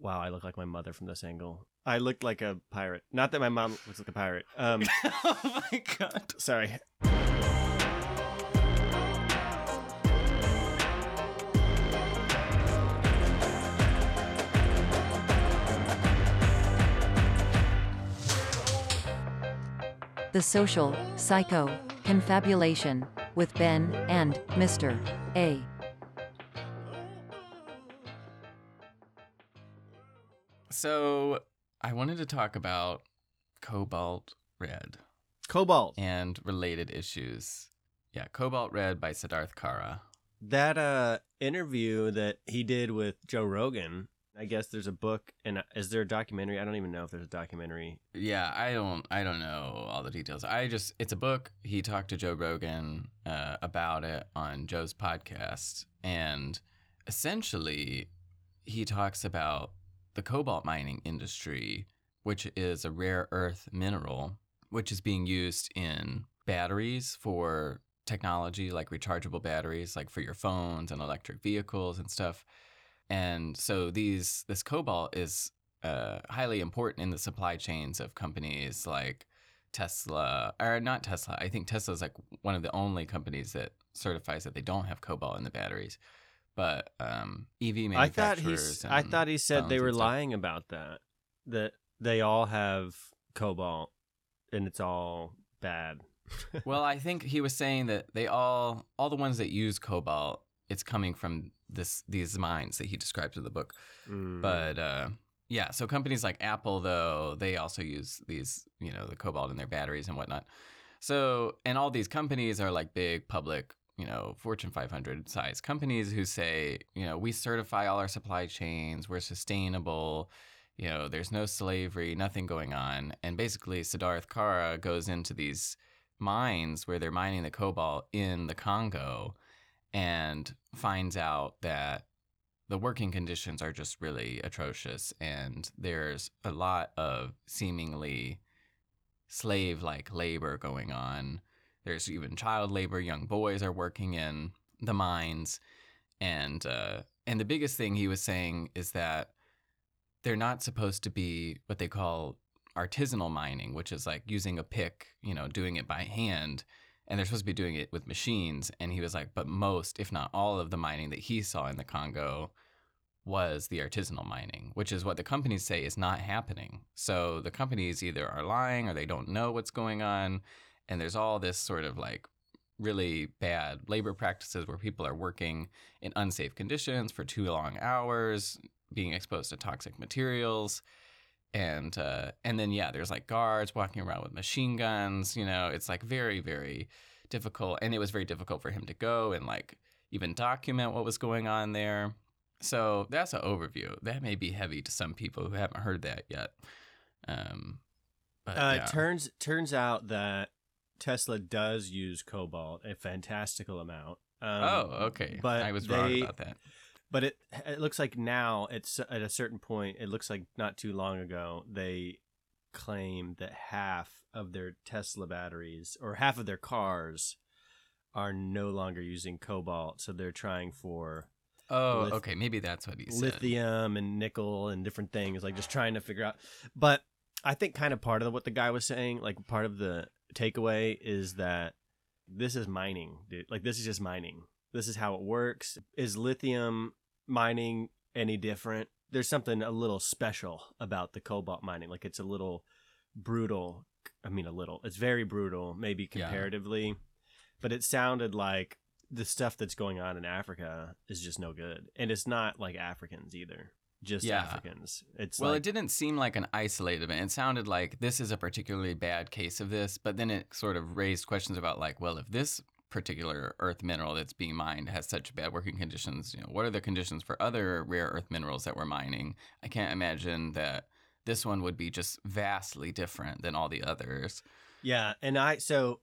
Wow, I look like my mother from this angle. I looked like a pirate. Not that my mom looks like a pirate. Um, oh my god. sorry. The Social Psycho Confabulation with Ben and Mr. A. So I wanted to talk about Cobalt Red Cobalt. and related issues. Yeah, Cobalt Red by Siddharth Kara. That uh interview that he did with Joe Rogan. I guess there's a book and uh, is there a documentary? I don't even know if there's a documentary. Yeah, I don't I don't know all the details. I just it's a book. He talked to Joe Rogan uh, about it on Joe's podcast and essentially he talks about the cobalt mining industry, which is a rare earth mineral which is being used in batteries for technology like rechargeable batteries like for your phones and electric vehicles and stuff. And so these this cobalt is uh, highly important in the supply chains of companies like Tesla, or not Tesla. I think Tesla is like one of the only companies that certifies that they don't have cobalt in the batteries. But um, EV I thought manufacturers. I thought he said they were lying about that. That they all have cobalt and it's all bad. well, I think he was saying that they all all the ones that use cobalt, it's coming from this these mines that he describes in the book. Mm. But uh, yeah, so companies like Apple, though, they also use these, you know, the cobalt in their batteries and whatnot. So, and all these companies are like big public, you know, Fortune 500 size companies who say, you know, we certify all our supply chains, we're sustainable, you know, there's no slavery, nothing going on. And basically, Siddharth Kara goes into these mines where they're mining the cobalt in the Congo and finds out that the working conditions are just really atrocious and there's a lot of seemingly slave like labor going on there's even child labor young boys are working in the mines and uh, and the biggest thing he was saying is that they're not supposed to be what they call artisanal mining which is like using a pick you know doing it by hand and they're supposed to be doing it with machines and he was like but most if not all of the mining that he saw in the congo was the artisanal mining, which is what the companies say is not happening. So the companies either are lying or they don't know what's going on. And there's all this sort of like really bad labor practices where people are working in unsafe conditions for too long hours, being exposed to toxic materials. And uh, and then yeah, there's like guards walking around with machine guns. You know, it's like very very difficult, and it was very difficult for him to go and like even document what was going on there. So that's an overview. That may be heavy to some people who haven't heard that yet. Um, but Uh, yeah. Turns turns out that Tesla does use cobalt a fantastical amount. Um, oh, okay. But I was they, wrong about that. But it it looks like now it's at a certain point. It looks like not too long ago they claim that half of their Tesla batteries or half of their cars are no longer using cobalt. So they're trying for Oh, lith- okay. Maybe that's what he said. lithium and nickel and different things, like just trying to figure out. But I think kind of part of what the guy was saying, like part of the takeaway is that this is mining, dude. Like this is just mining. This is how it works. Is lithium mining any different? There's something a little special about the cobalt mining. Like it's a little brutal. I mean, a little. It's very brutal, maybe Yeah. comparatively. But it sounded like the stuff that's going on in Africa is just no good, and it's not like Africans either. Just Yeah. Africans. It's well, like, it didn't seem like an isolated event. It sounded like this is a particularly bad case of this, but then it sort of raised questions about like, well, if this particular earth mineral that's being mined has such bad working conditions, you know, what are the conditions for other rare earth minerals that we're mining? I can't imagine that this one would be just vastly different than all the others. Yeah, and I so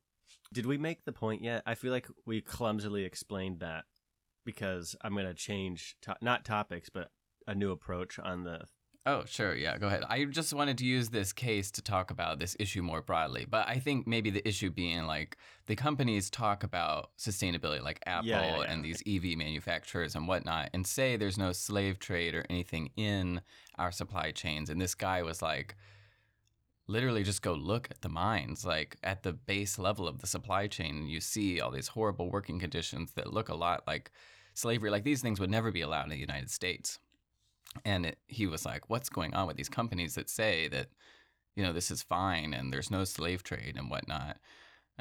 did we make the point yet? I feel like we clumsily explained that because I'm gonna change to- not topics but a new approach on the Oh, sure. Yeah, go ahead. I just wanted to use this case to talk about this issue more broadly. But I think maybe the issue being like the companies talk about sustainability, like Apple Yeah, yeah, yeah. and these EV manufacturers and whatnot, and say there's no slave trade or anything in our supply chains. And this guy was like, literally just go look at the mines, like at the base level of the supply chain, and you see all these horrible working conditions that look a lot like slavery. Like these things would never be allowed in the United States. And it, he was like, "What's going on with these companies that say that, you know, this is fine and there's no slave trade and whatnot,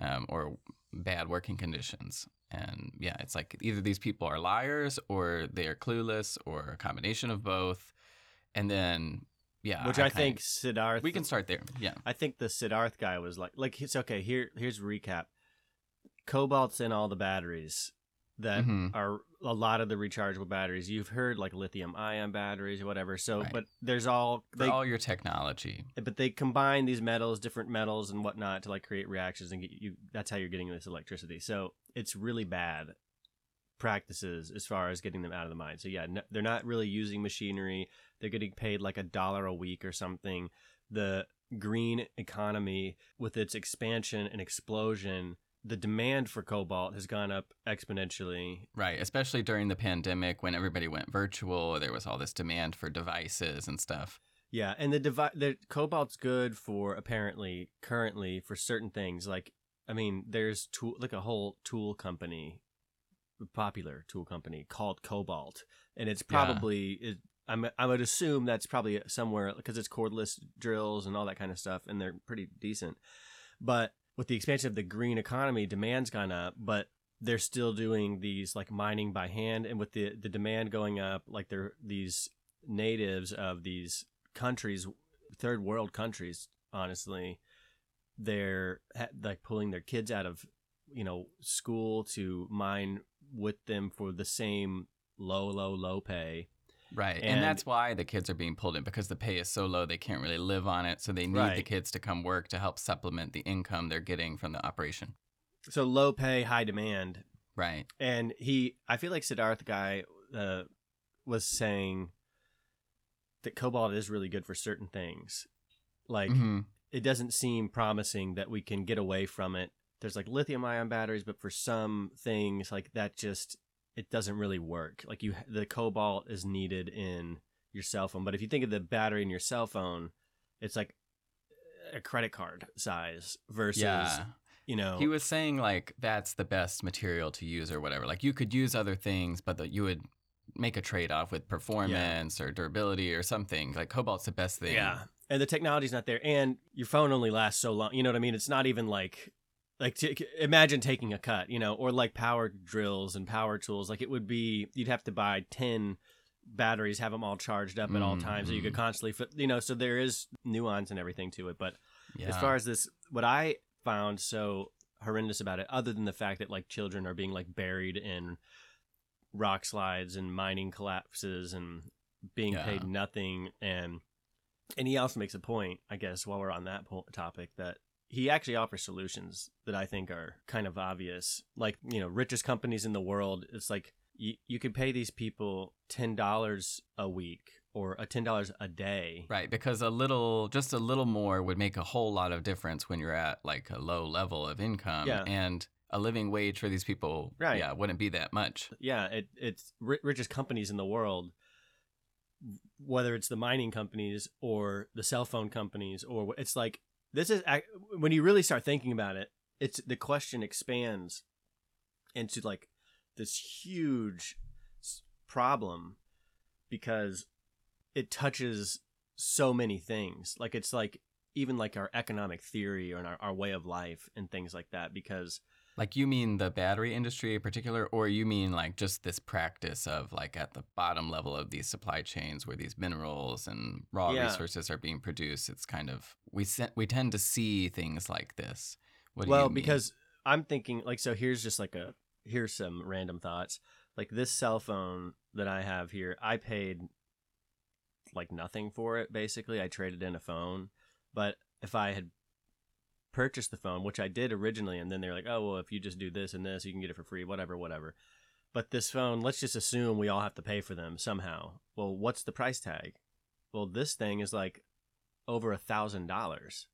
um, or bad working conditions?" And yeah, it's like either these people are liars or they are clueless or a combination of both. And then, yeah, Which I, kinda- think Siddharth. we can start there. Yeah. I think the Siddharth guy was like, like it's okay. Here, here's a recap. Cobalt's in all the batteries that Mhm. are a lot of the rechargeable batteries. You've heard like lithium ion batteries or whatever. So, Right. but there's all they, all your technology. but they combine these metals, different metals and whatnot to like create reactions and get you. That's how you're getting this electricity. So it's really bad practices as far as getting them out of the mine. So yeah, no, they're not really using machinery. They're getting paid like a dollar a week or something. The green economy with its expansion and explosion, the demand for cobalt has gone up exponentially. Right, especially during the pandemic when everybody went virtual, there was all this demand for devices and stuff. Yeah, and the devi- the cobalt's good for apparently currently for certain things. Like, I mean, there's tool like a whole tool company, popular tool company called Kobalt, and it's Yeah. probably it, I'm I would assume that's probably somewhere because it's cordless drills and all that kind of stuff, and they're pretty decent. But with the expansion of the green economy, demand's gone up, but they're still doing these like mining by hand, and with the the demand going up, like they're these natives of these countries, third world countries, honestly, they're like pulling their kids out of you know school to mine with them for the same low, low, low pay. Right. And, And- that's why the kids are being pulled in because the pay is so low they can't really live on it. So they need the kids to come work to help supplement the income they're getting from the operation. So low pay, high demand, Right. and he i feel like siddharth guy uh, was saying that cobalt is really good for certain things like hmm it doesn't seem promising that we can get away from it there's like lithium ion batteries but for some things like that just it doesn't really work like you the cobalt is needed in your cell phone but if you think of the battery in your cell phone it's like a credit card size versus Yeah. you know He was saying like that's the best material to use or whatever. Like you could use other things, but that you would make a trade off with performance or durability or something. Like cobalt's the best thing. Yeah, and the technology's not there, and your phone only lasts so long. You know what I mean? It's not even like like t- imagine taking a cut, you know, or like power drills and power tools. Like it would be, you'd have to buy ten batteries, have them all charged up at all times, so you could Mhm. constantly, fit, you know. So there is nuance and everything to it. But Yeah. as far as this, what I found so horrendous about it, other than the fact that like children are being like buried in rock slides and mining collapses and being Yeah. paid nothing, and and he also makes a point, I guess, while we're on that po- topic, that he actually offers solutions that I think are kind of obvious. Like you know, richest companies in the world, it's like you you could pay these people ten dollars a week or a ten dollars a day. Right, because a little, just a little more would make a whole lot of difference when you're at like a low level of income. Yeah. And a living wage for these people, Right. yeah, wouldn't be that much. yeah, it, it's ri- richest companies in the world, whether it's the mining companies or the cell phone companies, or it's like this is when you really start thinking about it, it's the question expands into like this huge problem because it touches so many things. Like it's like even like our economic theory and our, our way of life and things like that because Like you mean the battery industry in particular, or you mean like just this practice of like at the bottom level of these supply chains where these minerals and raw Yeah. resources are being produced? It's kind of we se- we tend to see things like this. What do well you mean? because i'm thinking like so here's just like a here's some random thoughts like this cell phone that i have here i paid like nothing for it basically i traded in a phone but if i had purchased the phone which i did originally and then they're like oh well if you just do this and this you can get it for free whatever whatever but this phone let's just assume we all have to pay for them somehow well what's the price tag well, this thing is like over a thousand dollars,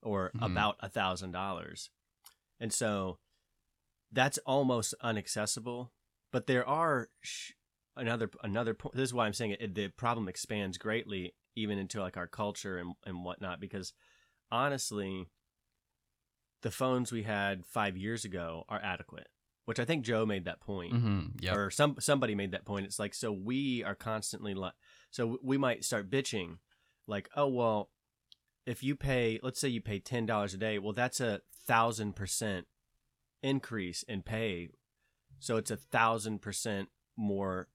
or Mhm. about a thousand dollars, and so that's almost unaccessible. But there are sh- another another point. This is why I'm saying it, the problem expands greatly, even into like our culture and and whatnot. Because honestly, the phones we had five years ago are adequate. Which I think Joe made that point hmm Yep. or some somebody made that point. It's like so we are constantly like so we might start bitching, like oh well, if you pay let's say you pay ten dollars a day, well that's a thousand percent increase in pay, so it's a thousand percent more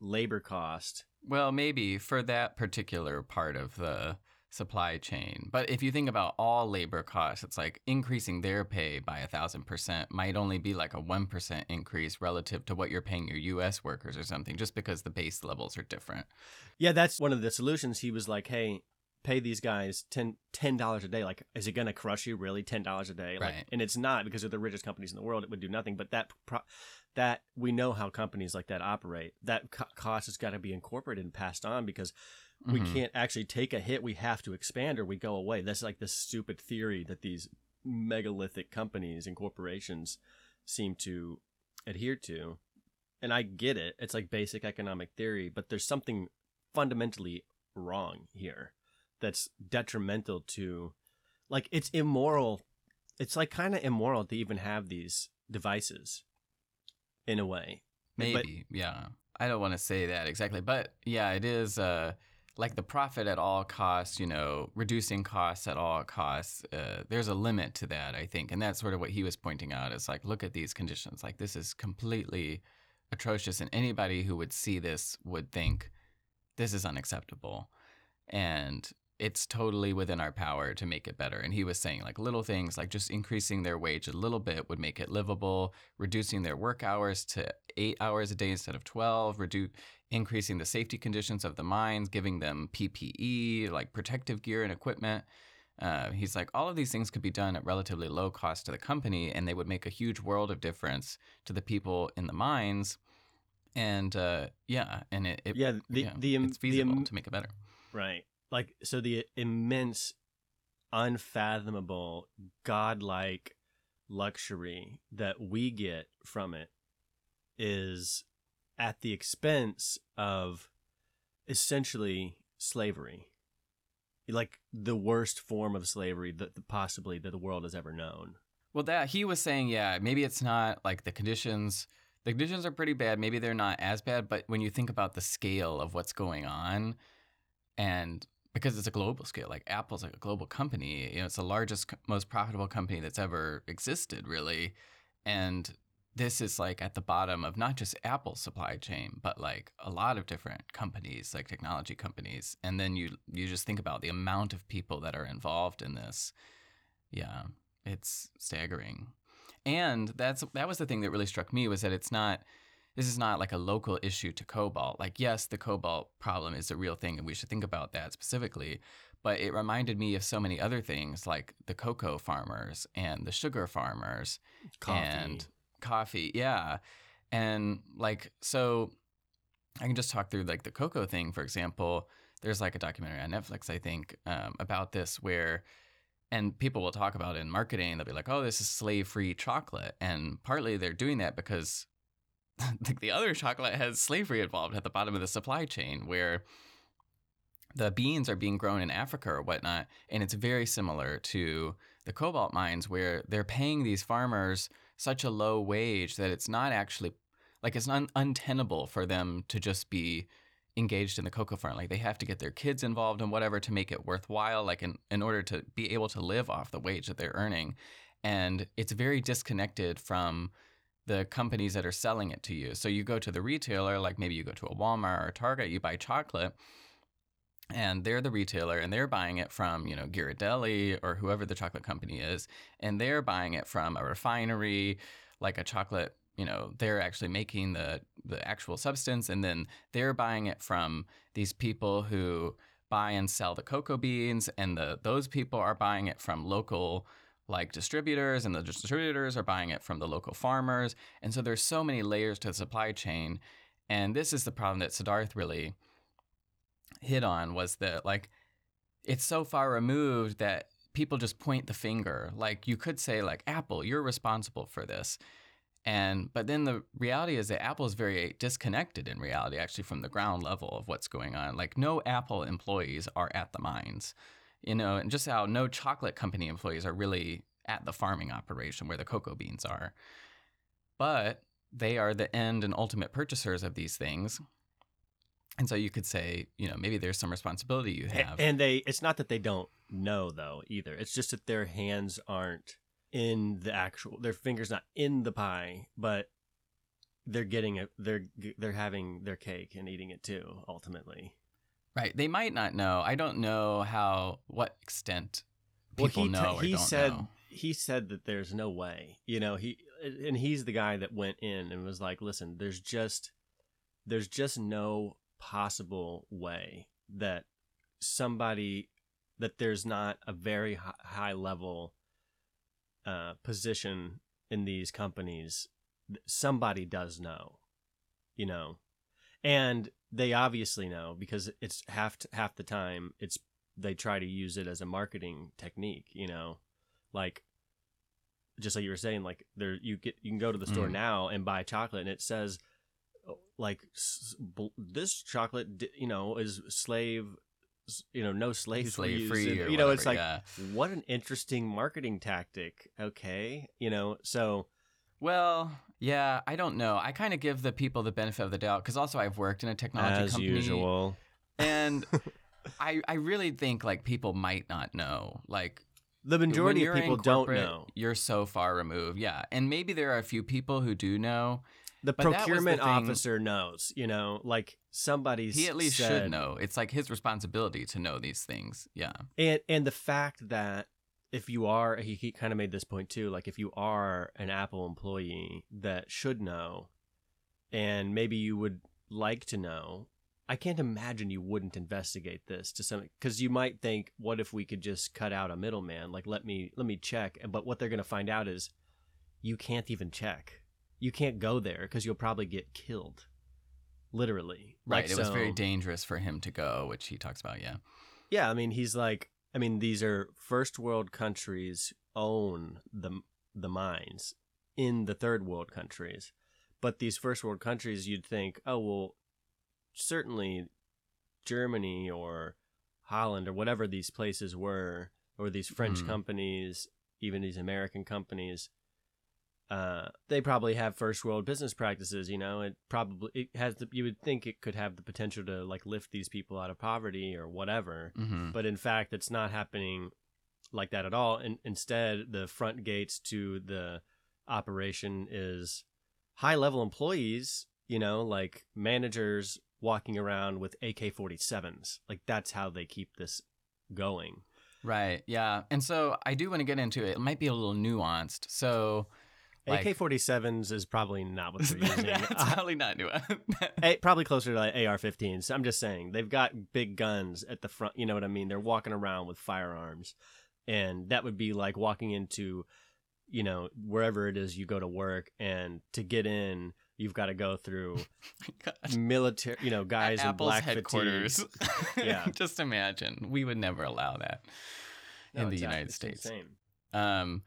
labor cost. Well, maybe for that particular part of the supply chain. But if you think about all labor costs, it's like increasing their pay by a thousand percent might only be like a one percent increase relative to what you're paying your US workers or something, just because the base levels are different. Yeah, that's one of the solutions. He was like, hey. Pay these guys ten dollars a day. Like, is it gonna crush you? Really, ten dollars a day? Like, Right. and it's not because they're the richest companies in the world. It would do nothing. But that pro- that we know how companies like that operate. That co- cost has got to be incorporated and passed on because we Mhm. can't actually take a hit. We have to expand or we go away. That's like this stupid theory that these megalithic companies and corporations seem to adhere to. And I get it. It's like basic economic theory, but there's something fundamentally wrong here that's detrimental to like it's immoral. It's like kind of immoral to even have these devices in a way. But- Maybe, yeah. I don't want to say that exactly, but yeah, it is uh, like the profit at all costs, you know, reducing costs at all costs. Uh, there's a limit to that, I think. And that's sort of what he was pointing out is like, look at these conditions. Like, this is completely atrocious. And anybody who would see this would think this is unacceptable. And it's totally within our power to make it better. And he was saying, like, little things like just increasing their wage a little bit would make it livable, reducing their work hours to eight hours a day instead of 12, reduce, increasing the safety conditions of the mines, giving them PPE, like protective gear and equipment. Uh, he's like, all of these things could be done at relatively low cost to the company, and they would make a huge world of difference to the people in the mines. And uh, yeah, and it, it yeah, the the, it's the feasible im- to make it better. Right. Like so the immense unfathomable godlike luxury that we get from it is at the expense of essentially slavery. Like the worst form of slavery that possibly that the world has ever known. Well, that he was saying, yeah, maybe it's not like the conditions. The conditions are pretty bad. Maybe they're not as bad, but when you think about the scale of what's going on, and because it's a global scale, like Apple's like a global company, you know, it's the largest, most profitable company that's ever existed, really, and this is like at the bottom of not just Apple's supply chain, but like a lot of different companies, like technology companies, and then you you just think about the amount of people that are involved in this. Yeah, it's staggering. And that's that was the thing that really struck me was that it's not this is not like a local issue to cobalt. Like yes, the cobalt problem is a real thing and we should think about that specifically, but it reminded me of so many other things like the cocoa farmers and the sugar farmers Coffee. and coffee. Yeah. And like so I can just talk through like the cocoa thing for example. There's like a documentary on Netflix I think um, about this where and people will talk about it in marketing. They'll be like, "Oh, this is slave-free chocolate," and partly they're doing that because like the other chocolate has slavery involved at the bottom of the supply chain, where the beans are being grown in Africa or whatnot, and it's very similar to the cobalt mines where they're paying these farmers such a low wage that it's not actually like it's un- untenable for them to just be engaged in the cocoa farm. Like they have to get their kids involved in whatever to make it worthwhile, like in, in order to be able to live off the wage that they're earning. And it's very disconnected from the companies that are selling it to you. So you go to the retailer, like maybe you go to a Walmart or a Target, you buy chocolate, and they're the retailer and they're buying it from, you know, Ghirardelli or whoever the chocolate company is, and they're buying it from a refinery, like a chocolate you know they're actually making the the actual substance and then they're buying it from these people who buy and sell the cocoa beans and the those people are buying it from local like distributors and the distributors are buying it from the local farmers and so there's so many layers to the supply chain and this is the problem that Siddharth really hit on was that like it's so far removed that people just point the finger. Like you could say like Apple, you're responsible for this. And but then the reality is that Apple is very disconnected in reality actually from the ground level of what's going on. Like no Apple employees are at the mines. You know, and just how no chocolate company employees are really at the farming operation where the cocoa beans are. But they are the end and ultimate purchasers of these things. And so you could say, you know, maybe there's some responsibility you have. And they it's not that they don't know though either. It's just that their hands aren't in the actual their fingers not in the pie, but they're getting it they're they're having their cake and eating it too ultimately. Right. They might not know. I don't know how, what extent Well, people he know t- or he don't said know. he said that there's no way. You know, he and he's the guy that went in and was like, "Listen, there's just there's just no possible way that somebody that there's not a very hi- high level uh, position in these companies. Somebody does know, you know, and they obviously know because it's half half the time it's they try to use it as a marketing technique, you know, like just like you were saying, like there you get you can go to the store Mm. now and buy chocolate and it says oh, like this chocolate, you know, is slave, you know, no slaves Slave free you know, whatever, it's like yeah. what an interesting marketing tactic. Okay, you know, so Well, yeah, I don't know. I kind of give the people the benefit of the doubt because also I've worked in a technology as company, usual, and I I really think like people might not know. Like the majority of people don't know. You're so far removed, yeah. And maybe there are a few people who do know. The was the procurement officer knows, you know, like somebody's He at least said- should know. It's like his responsibility to know these things. Yeah. and and the fact that if you are he, he kind of made this point too like if you are an apple employee that should know and maybe you would like to know i can't imagine you wouldn't investigate this to some because you might think what if we could just cut out a middleman like let me let me check but what they're going to find out is you can't even check you can't go there because you'll probably get killed literally Right. Like, it was very dangerous for him to go, which he talks about. Yeah. yeah, I mean, he's like, I mean, these are first world countries own the the mines in the third world countries, but these first world countries, you'd think, oh well, certainly Germany or Holland or whatever these places were, or these French Mhm. companies, even these American companies. Uh, they probably have first world business practices. You know, it probably it has. The, you would think it could have the potential to like lift these people out of poverty or whatever hmm but in fact it's not happening like that at all and instead the front gates to the operation is high level employees you know like managers walking around with AK47s like that's how they keep this going Right. Yeah. And so I do want to get into it. It might be a little nuanced. So like, AK47s is probably not what they're using that's Uh, probably not new. probably closer to like AR-15s. I'm just saying they've got big guns at the front. You know what I mean? They're walking around with firearms, and that would be like walking into, you know, wherever it is you go to work, and to get in, you've got to go through military, you know, guys in Apple's black headquarters. Yeah. Just imagine. We would never allow that No, in the it's- United it's States. Um,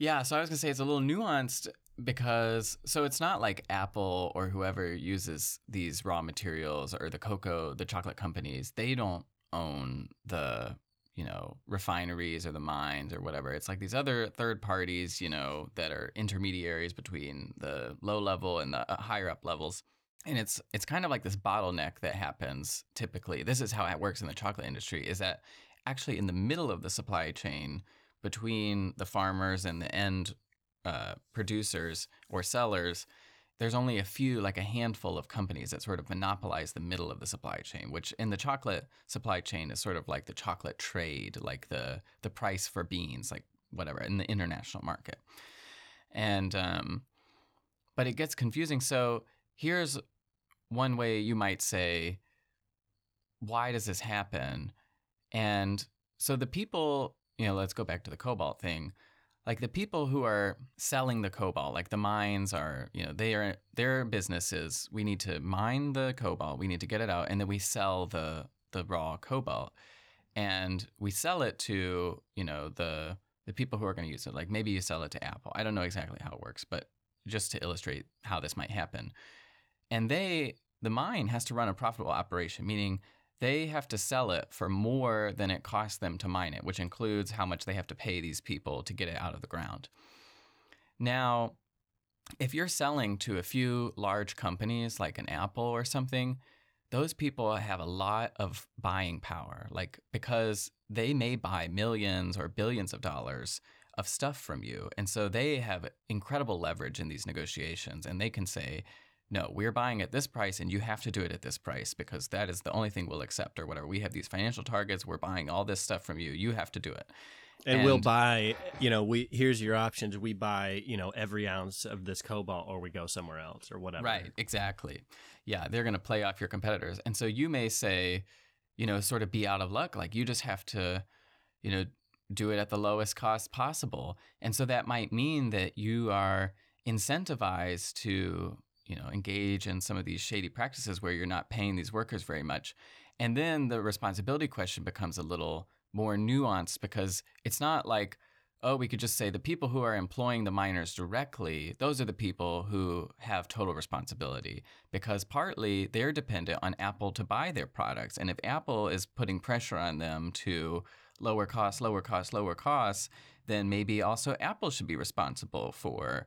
yeah, so I was gonna say it's a little nuanced because so it's not like Apple or whoever uses these raw materials or the cocoa, the chocolate companies. They don't own the you know refineries or the mines or whatever. It's like these other third parties, you know, that are intermediaries between the low level and the uh, higher up levels. And it's it's kind of like this bottleneck that happens typically. This is how it works in the chocolate industry. Is that actually in the middle of the supply chain between the farmers and the end uh, producers or sellers, there's only a few, like a handful of companies that sort of monopolize the middle of the supply chain, which in the chocolate supply chain is sort of like the chocolate trade, like the the price for beans, like whatever, in the international market. And um, but it gets confusing. So here's one way you might say, why does this happen? And so the people, you know, let's go back to the cobalt thing. Like the people who are selling the cobalt, like the mines are, you know, they are their businesses. We need to mine the cobalt, we need to get it out, and then we sell the the raw cobalt, and we sell it to you know the the people who are going to use it. Like maybe you sell it to Apple. I don't know exactly how it works, but just to illustrate how this might happen, and they the mine has to run a profitable operation, meaning they have to sell it for more than it costs them to mine it, which includes how much they have to pay these people to get it out of the ground. Now, if you're selling to a few large companies like an Apple or something, those people have a lot of buying power, like because they may buy millions or billions of dollars of stuff from you. And so they have incredible leverage in these negotiations and they can say, no, we're buying at this price and you have to do it at this price because that is the only thing we'll accept or whatever. We have these financial targets. We're buying all this stuff from you. You have to do it. And, we'll buy, you know, we here's your options. We buy, you know, every ounce of this cobalt or we go somewhere else or whatever. Right, exactly. Yeah, they're going to play off your competitors. And so you may say, you know, sort of be out of luck. Like you just have to, you know, do it at the lowest cost possible. And so that might mean that you are incentivized to you know engage in some of these shady practices where you're not paying these workers very much. And then the responsibility question becomes a little more nuanced because it's not like oh we could just say the people who are employing the miners directly those are the people who have total responsibility because partly they're dependent on apple to buy their products. And if apple is putting pressure on them to lower costs lower costs lower costs then maybe also apple should be responsible for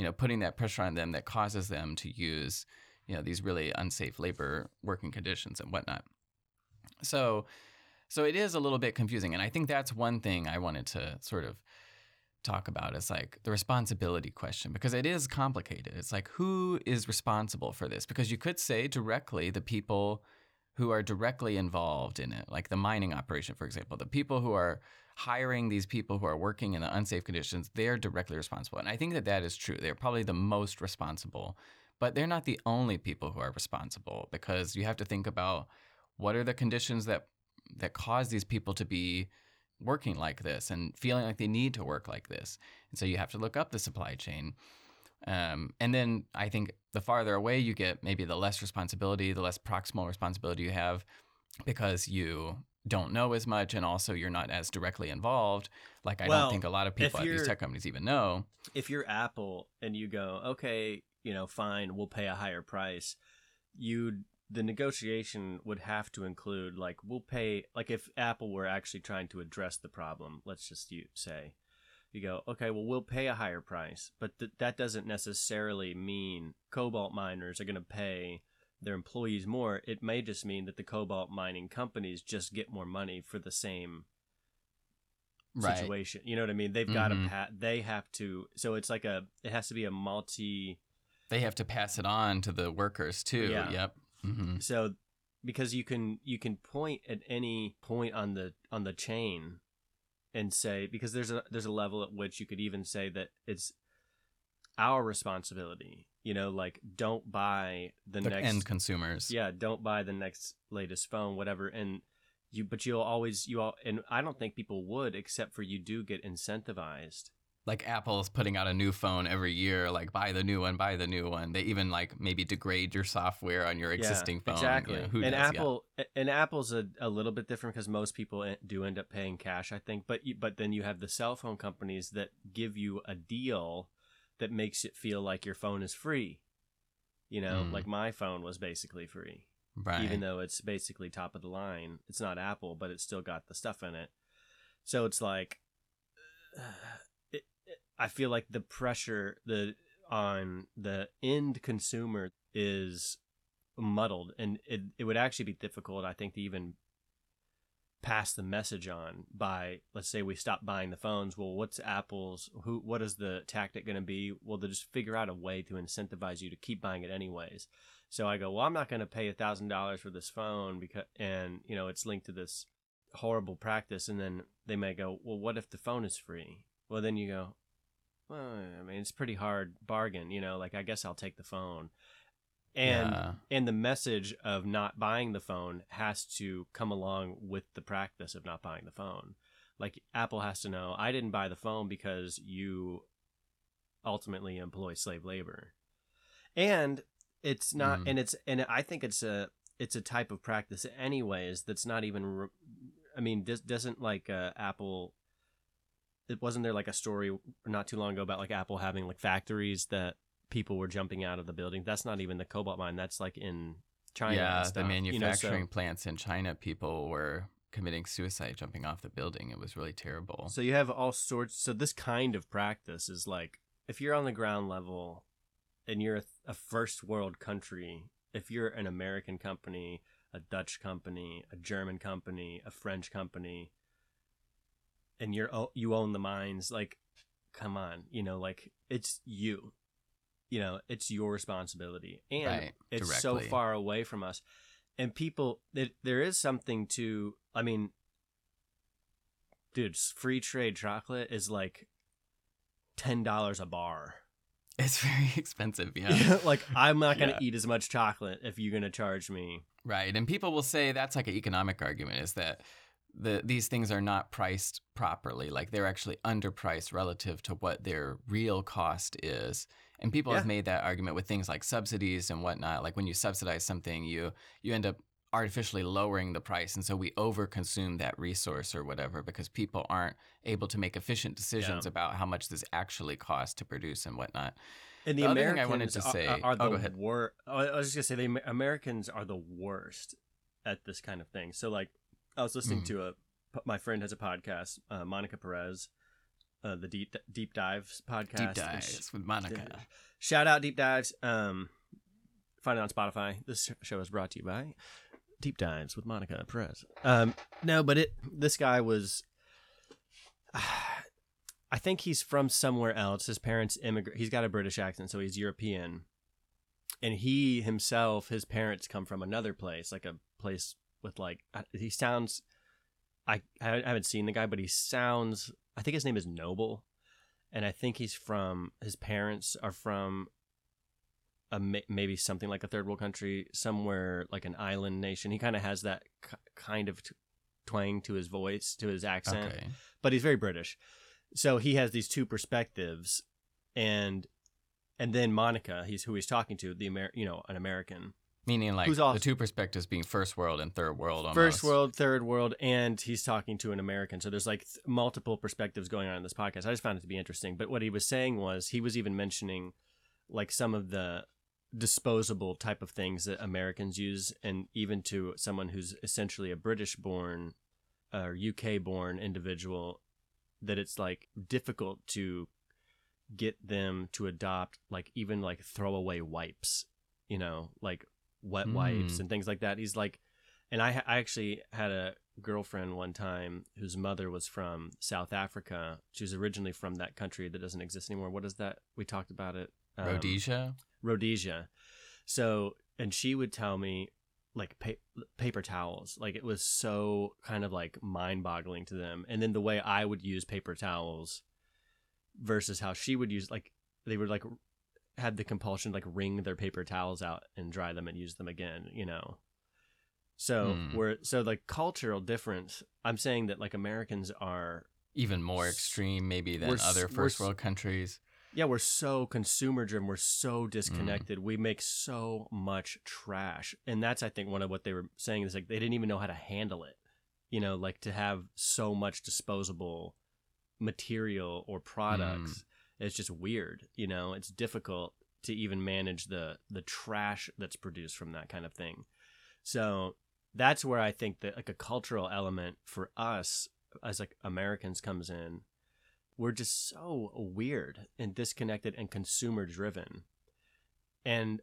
you know, putting that pressure on them that causes them to use, you know, these really unsafe labor working conditions and whatnot. So, so it is a little bit confusing, and I think that's one thing I wanted to sort of talk about is like the responsibility question because it is complicated. It's like who is responsible for this? Because you could say directly the people who are directly involved in it, like the mining operation, for example, the people who are hiring these people who are working in the unsafe conditions, they're directly responsible. And I think that that is true. They're probably the most responsible, but they're not the only people who are responsible because you have to think about what are the conditions that that cause these people to be working like this and feeling like they need to work like this. And so you have to look up the supply chain. Um, and then I think the farther away you get, maybe the less responsibility, the less proximal responsibility you have because you don't know as much and also you're not as directly involved like i Well, don't think a lot of people at these tech companies even know. If you're Apple and you go, okay, you know, fine, we'll pay a higher price, you'd the negotiation would have to include like we'll pay like if Apple were actually trying to address the problem, let's just you say, you go, okay, well we'll pay a higher price, but th- that doesn't necessarily mean cobalt miners are going to pay their employees more. It may just mean that the cobalt mining companies just get more money for the same right situation. You know what I mean? They've got to Mhm. pa- they have to so it's like a it has to be a multi they have to pass it on to the workers too Yeah. yep hmm so because you can you can point at any point on the on the chain and say because there's a there's a level at which you could even say that it's our responsibility. You know, like don't buy the, the next end consumers. Yeah don't buy the next latest phone whatever and you but you'll always you all and i don't think people would except for you do get incentivized. Like apple's putting out a new phone every year like buy the new one buy the new one. They even like maybe degrade your software on your existing phone. exactly. Yeah, who and does? Yeah. apple and apple's a, a little bit different because most people eh, do end up paying cash i think but you, but then you have the cell phone companies that give you a deal that makes it feel like your phone is free you know Mm. like my phone was basically free right even though it's basically top of the line. It's not Apple, but it's still got the stuff in it. So it's like, it, it, I feel like the pressure the on the end consumer is muddled, and it it would actually be difficult, I think, to even pass the message on by let's say we stop buying the phones well what's apple's who what is the tactic going to be well they'll just figure out a way to incentivize you to keep buying it anyways so I go, well, I'm not going to pay a thousand dollars for this phone because, and you know, it's linked to this horrible practice. And then they may go, well, what if the phone is free? Well, then you go, well, I mean, it's pretty hard bargain, you know. Like, I guess I'll take the phone. And Yeah. and the message of not buying the phone has to come along with the practice of not buying the phone. Like Apple has to know, I didn't buy the phone because you ultimately employ slave labor. And it's not Mm. and it's and I think it's a it's a type of practice anyways that's not even re- i mean does, doesn't like uh, apple it wasn't there like a story not too long ago about like apple having like factories that people were jumping out of the building that's not even the cobalt mine that's like in china yeah, the stuff, you know, so- manufacturing plants in China, people were committing suicide jumping off the building. It was really terrible. So you have all sorts. So this kind of practice is like if you're on the ground level and you're a, a first world country, if you're an American company, a Dutch company, a German company, a French company, and you're oh, you own the mines, like come on, you know, like it's you. You know, it's your responsibility, and Right, it's so far away from us. And people, it, there is something to. I mean, dude, free trade chocolate is like ten dollars a bar. It's very expensive, yeah. like I'm not gonna Yeah. eat as much chocolate if you're gonna charge me. Right. And people will say that's like an economic argument is that the these things are not priced properly. Like they're actually underpriced relative to what their real cost is. And people have made that argument with things like subsidies and whatnot. Like when you subsidize something, you you end up artificially lowering the price. And so we overconsume that resource or whatever because people aren't able to make efficient decisions Yeah. about how much this actually costs to produce and whatnot. And the, The other thing I wanted to say- are, are oh, go the ahead. worst. I was just gonna say the Americans are the worst at this kind of thing. So like, I was listening Mhm. to a my friend has a podcast, uh, Monica Perez, uh, the deep deep dives podcast. Deep and she- dives with Monica. Shout out Deep Dives. Um, find it on Spotify. This show is brought to you by Deep Dives with Monica Perez. Um, no, but it. This guy was. I think he's from somewhere else. His parents immigrate. He's got a British accent, so he's European. And he himself, his parents come from another place, like a place with like he sounds. I I haven't seen the guy, but he sounds. I think his name is Noble and I think he's from his parents are from a maybe something like a third world country, somewhere like an island nation. He kind of has that kind of t- twang to his voice, to his accent, Okay. but he's very British. So he has these two perspectives, and and then Monica, he's who he's talking to, the Amer- you know, an American, Meaning like Who's the two perspectives being first world and third world almost. first world, third world, and he's talking to an American. So there's like th- multiple perspectives going on in this podcast. I just found it to be interesting. But what he was saying was he was even mentioning like some of the disposable type of things that Americans use, and even to someone who's essentially a British born or UK born individual, that it's like difficult to get them to adopt like even like throwaway wipes, you know, like wet wipes Mm. and things like that. He's like, and I, I actually had a girlfriend one time whose mother was from South Africa. She was originally from that country that doesn't exist anymore. What is that? We talked about it. Um, Rhodesia. Rhodesia. So, and she would tell me like pa- paper towels. Like it was so kind of like mind boggling to them. And then the way I would use paper towels versus how she would use, like, they would like had the compulsion to like wring their paper towels out and dry them and use them again, you know? So Hmm. we're, so like cultural difference, I'm saying that like Americans are Even more extreme maybe than other first world countries. Yeah, we're so consumer driven. We're so Mm. disconnected. We make so much trash. And that's, I think, one of what they were saying is like they didn't even know how to handle it. You know, like to have so much disposable material or products. It's just weird. You know, it's difficult to even manage the the trash that's produced from that kind of thing. So that's where I think that like a cultural element for us as like Americans comes in we're just so weird and disconnected and consumer driven. And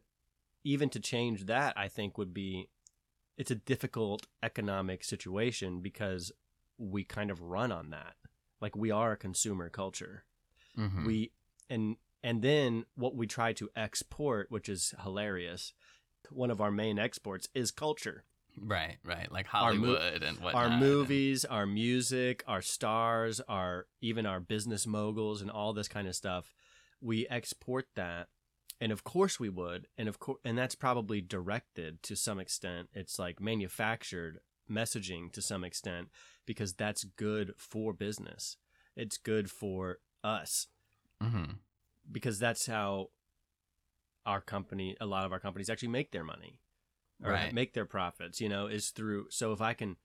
even to change that, I think would be it's a difficult economic situation because we kind of run on that. Like we are a consumer culture. Mhm. We and and then what we try to export, which is hilarious, one of our main exports is culture. right, right. Like Our mo- Hollywood and whatnot. our and- movies, our music, our stars, our even our business moguls and all this kind of stuff. We export that, and of course we would, and of course, and that's probably directed to some extent. It's like manufactured messaging to some extent because that's good for business. It's good for us Mhm. because that's how our company, a lot of our companies actually make their money. or Right. make their profits. You know, is through. So if I can,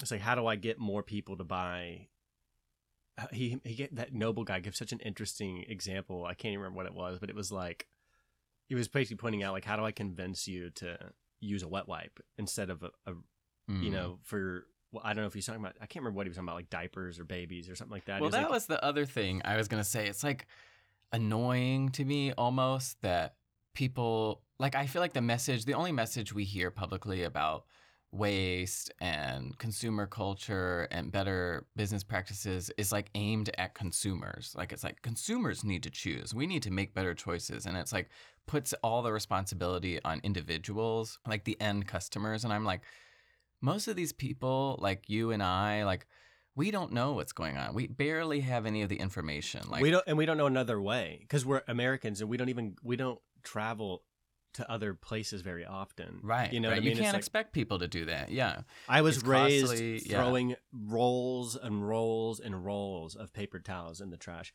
it's like how do I get more people to buy? He he get that noble guy gives such an interesting example. I can't even remember what it was, but it was like he was basically pointing out like how do I convince you to use a wet wipe instead of a, a you Mm. know for well, I don't know if he's talking about I can't remember what he was talking about like diapers or babies or something like that. Well, was that like, was the other thing I was gonna say. It's like annoying to me almost that people like. I feel like the message, the only message we hear publicly about waste and consumer culture and better business practices is like aimed at consumers. Like it's like consumers need to choose. We need to make better choices, and it's like puts all the responsibility on individuals, like the end customers. And I'm like, most of these people, like you and I, like we don't know what's going on. We barely have any of the information. Like we don't and we don't know another way because we're Americans and we don't even we don't travel to other places very often. right, You know right. what I mean? You can't like- expect people to do that. Yeah, I was it's raised costly, yeah. throwing rolls and rolls and rolls of paper towels in the trash.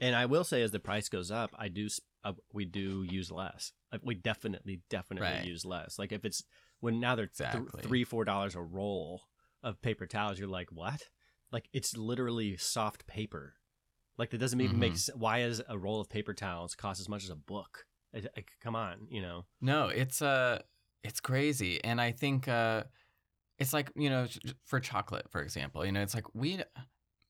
And I will say, as the price goes up, I do uh, we do use less. Like, we definitely, definitely Right. use less. Like if it's when now they're th- three, four dollars a roll of paper towels, you're like, what? Like it's literally soft paper. Like that doesn't even make Mhm. sense. Why is a roll of paper towels cost as much as a book? I- come on, you know. no, it's uh, it's crazy, and I think uh, it's like you know, for chocolate, for example, you know, it's like we.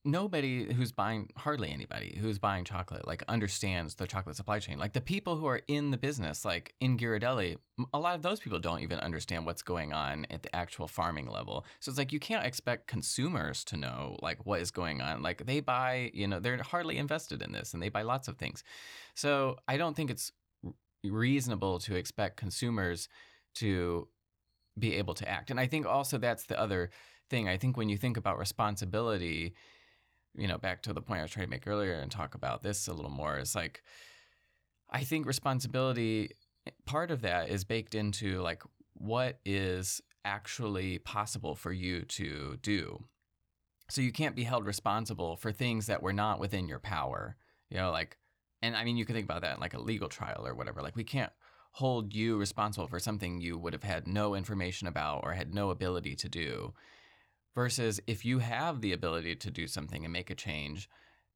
Nobody who's buying, hardly anybody who's buying chocolate, like understands the chocolate supply chain. Like the people who are in the business, like in Ghirardelli, a lot of those people don't even understand what's going on at the actual farming level. So it's like you can't expect consumers to know like what is going on. Like they buy, you know, they're hardly invested in this and they buy lots of things. So I don't think it's reasonable to expect consumers to be able to act. And I think also that's the other thing. I think when you think about responsibility, you know, back to the point I was trying to make earlier and talk about this a little more, is like, I think responsibility, part of that is baked into like what is actually possible for you to do. So you can't be held responsible for things that were not within your power. You know, like, and I mean, you can think about that in like a legal trial or whatever. Like, we can't hold you responsible for something you would have had no information about or had no ability to do. Versus if you have the ability to do something and make a change,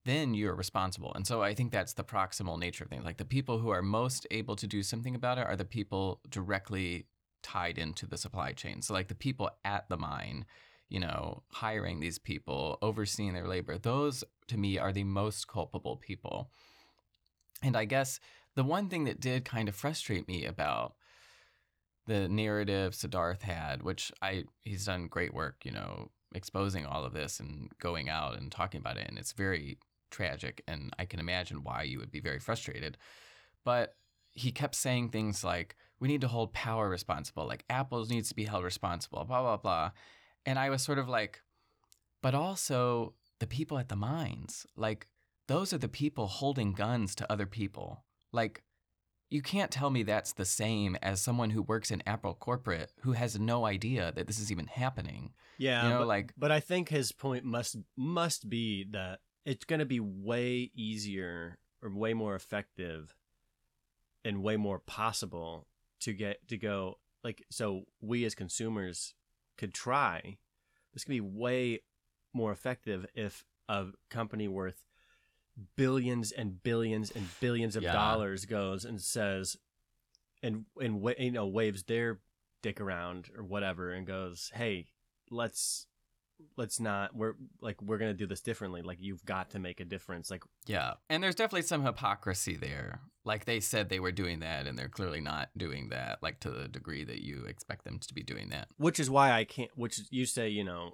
then you're responsible. And so I think that's the proximal nature of things. Like the people who are most able to do something about it are the people directly tied into the supply chain. So like the people at the mine, you know, hiring these people, overseeing their labor, those to me are the most culpable people. And I guess the one thing that did kind of frustrate me about the narrative Siddharth had, which I he's done great work, you know, exposing all of this and going out and talking about it, and it's very tragic, and I can imagine why you would be very frustrated. But he kept saying things like, "We need to hold power responsible, like Apple needs to be held responsible," blah blah blah, and I was sort of like, but also the people at the mines, like those are the people holding guns to other people, like you can't tell me that's the same as someone who works in Apple corporate who has no idea that this is even happening. Yeah, You know, but, like- but I think his point must must be that it's going to be way easier or way more effective and way more possible to get to go like so we as consumers could try this can be way more effective if a company worth billions and billions and billions of Yeah. dollars goes and says and and wa- you know waves their dick around or whatever and goes hey let's let's not we're like we're gonna do this differently like you've got to make a difference like Yeah. And there's definitely some hypocrisy there. Like they said they were doing that and they're clearly not doing that, like to the degree that you expect them to be doing that. which is why i can't which you say you know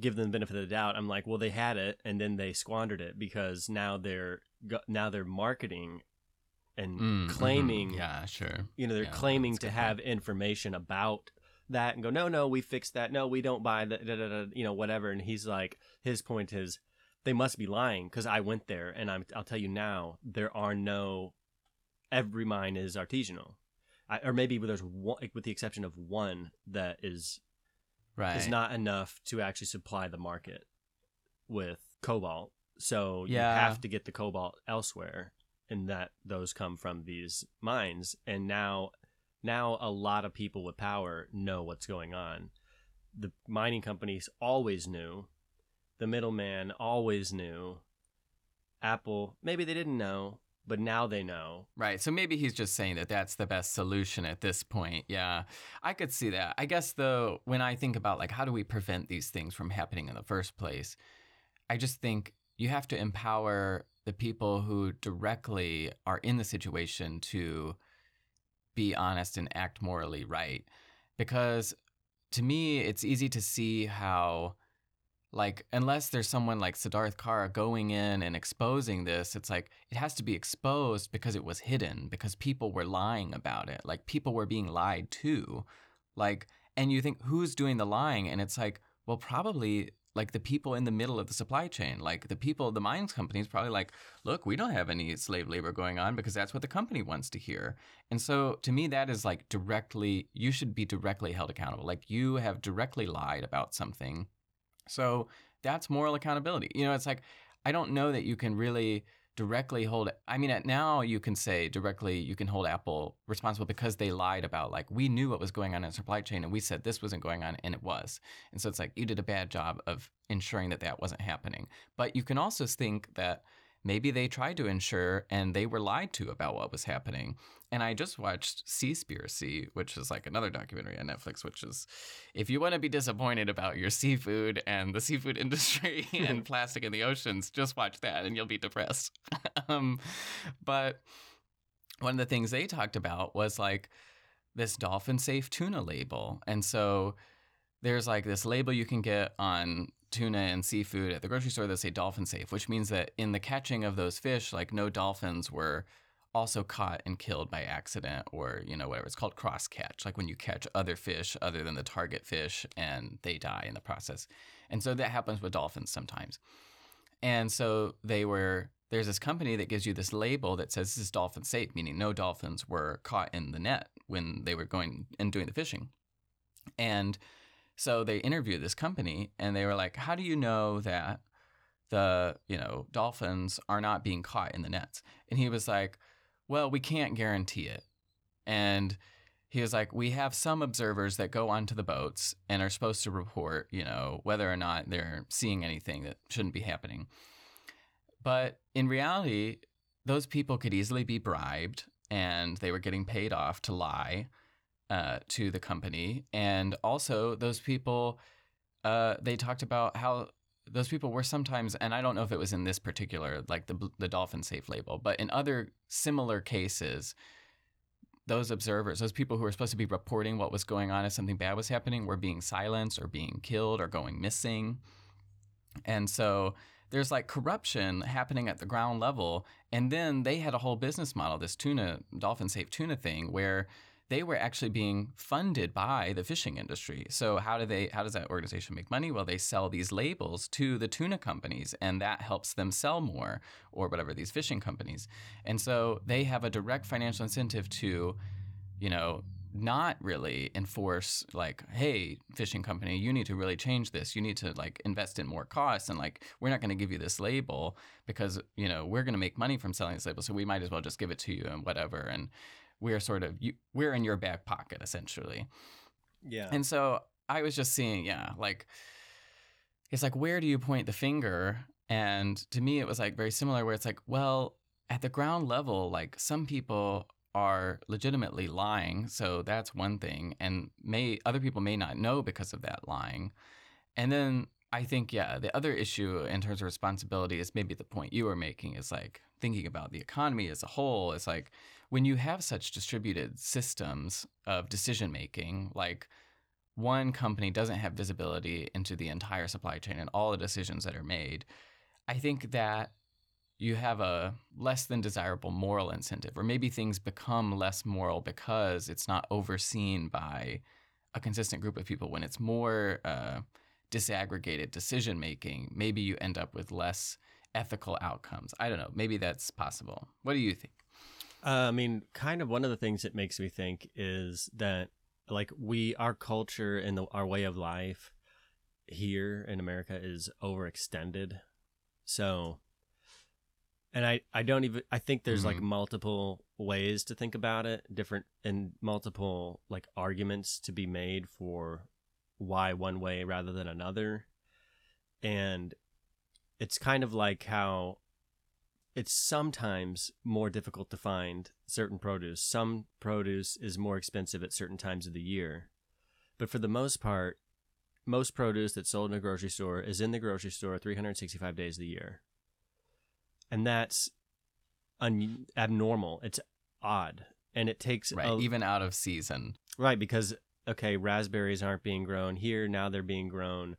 give them the benefit of the doubt i'm like well they had it and then they squandered it because now they're now they're marketing and Mm, mhm. claiming Yeah, sure. you know they're Yeah, claiming to have information about that and go no no we fixed that no we don't buy that da, da, da, you know whatever and he's like his point is they must be lying because i went there and I'm, i'll tell you now there are no every mine is artisanal I, or maybe there's one with the exception of one that is Right. is not enough to actually supply the market with cobalt so you have to get the cobalt elsewhere and that those come from these mines and now now a lot of people with power know what's going on. The mining companies always knew. The middleman always knew. Apple, maybe they didn't know, but now they know. Right. So maybe he's just saying that that's the best solution at this point. Yeah. I could see that. I guess though when I think about like how do we prevent these things from happening in the first place, I just think you have to empower the people who directly are in the situation to be honest and act morally right. Because to me, it's easy to see how, like, unless there's someone like Siddharth Kara going in and exposing this, it's like it has to be exposed because it was hidden, because people were lying about it. Like, people were being lied to. Like, and you think, who's doing the lying? And it's like, well, probably like the people in the middle of the supply chain, like the people, the mines companies, probably like, look, we don't have any slave labor going on because that's what the company wants to hear. And so to me, that is like directly, you should be directly held accountable. Like you have directly lied about something. So that's moral accountability. You know, it's like, I don't know that you can really directly hold I mean now you can say directly you can hold Apple responsible because they lied about like we knew what was going on in supply chain and we said this wasn't going on and it was. And so it's like you did a bad job of ensuring that that wasn't happening. But you can also think that maybe they tried to insure and they were lied to about what was happening. And I just watched Seaspiracy, which is like another documentary on Netflix, which is if you want to be disappointed about your seafood and the seafood industry and plastic in the oceans, just watch that and you'll be depressed. um, but one of the things they talked about was like this dolphin safe tuna label. And so there's like this label you can get on tuna and seafood at the grocery store that say dolphin safe, which means that in the catching of those fish, like no dolphins were also caught and killed by accident or, you know, whatever. It's called cross catch, like when you catch other fish other than the target fish and they die in the process. And so that happens with dolphins sometimes. And so they were there's this company that gives you this label that says this is dolphin safe, meaning no dolphins were caught in the net when they were going and doing the fishing. And so they interviewed this company and they were like, How do you know that the, you know, dolphins are not being caught in the nets? And he was like, Well, we can't guarantee it. And he was like, We have some observers that go onto the boats and are supposed to report, you know, whether or not they're seeing anything that shouldn't be happening. But in reality, those people could easily be bribed and they were getting paid off to lie uh, to the company. And also, those people, uh, they talked about how those people were sometimes, and I don't know if it was in this particular, like the, the dolphin safe label, but in other similar cases, those observers, those people who were supposed to be reporting what was going on if something bad was happening, were being silenced or being killed or going missing. And so there's like corruption happening at the ground level. And then they had a whole business model, this tuna, dolphin safe tuna thing, where they were actually being funded by the fishing industry. So how do they how does that organization make money? Well, they sell these labels to the tuna companies and that helps them sell more or whatever these fishing companies. And so they have a direct financial incentive to you know not really enforce like hey fishing company you need to really change this you need to like invest in more costs and like we're not going to give you this label because you know we're going to make money from selling this label so we might as well just give it to you and whatever and we're sort of you, we're in your back pocket essentially. Yeah. And so I was just seeing, yeah, like it's like where do you point the finger? And to me, it was like very similar, where it's like, well, at the ground level, like some people are legitimately lying, so that's one thing, and may other people may not know because of that lying. And then I think, yeah, the other issue in terms of responsibility is maybe the point you were making is like thinking about the economy as a whole. It's like when you have such distributed systems of decision making, like one company doesn't have visibility into the entire supply chain and all the decisions that are made, I think that you have a less than desirable moral incentive, or maybe things become less moral because it's not overseen by a consistent group of people. When it's more uh, disaggregated decision making, maybe you end up with less ethical outcomes. I don't know. Maybe that's possible. What do you think? Uh, I mean, kind of one of the things that makes me think is that like we our culture and the, our way of life here in America is overextended. So and I, I don't even I think there's like Mhm. multiple ways to think about it, different and multiple like arguments to be made for why one way rather than another. And it's kind of like how it's sometimes more difficult to find certain produce. Some produce is more expensive at certain times of the year. But for the most part, most produce that's sold in a grocery store is in the grocery store 365 days of the year. And that's un- abnormal. It's odd. And it takes Right. a- Even out of season. Right, because okay, raspberries aren't being grown here, now they're being grown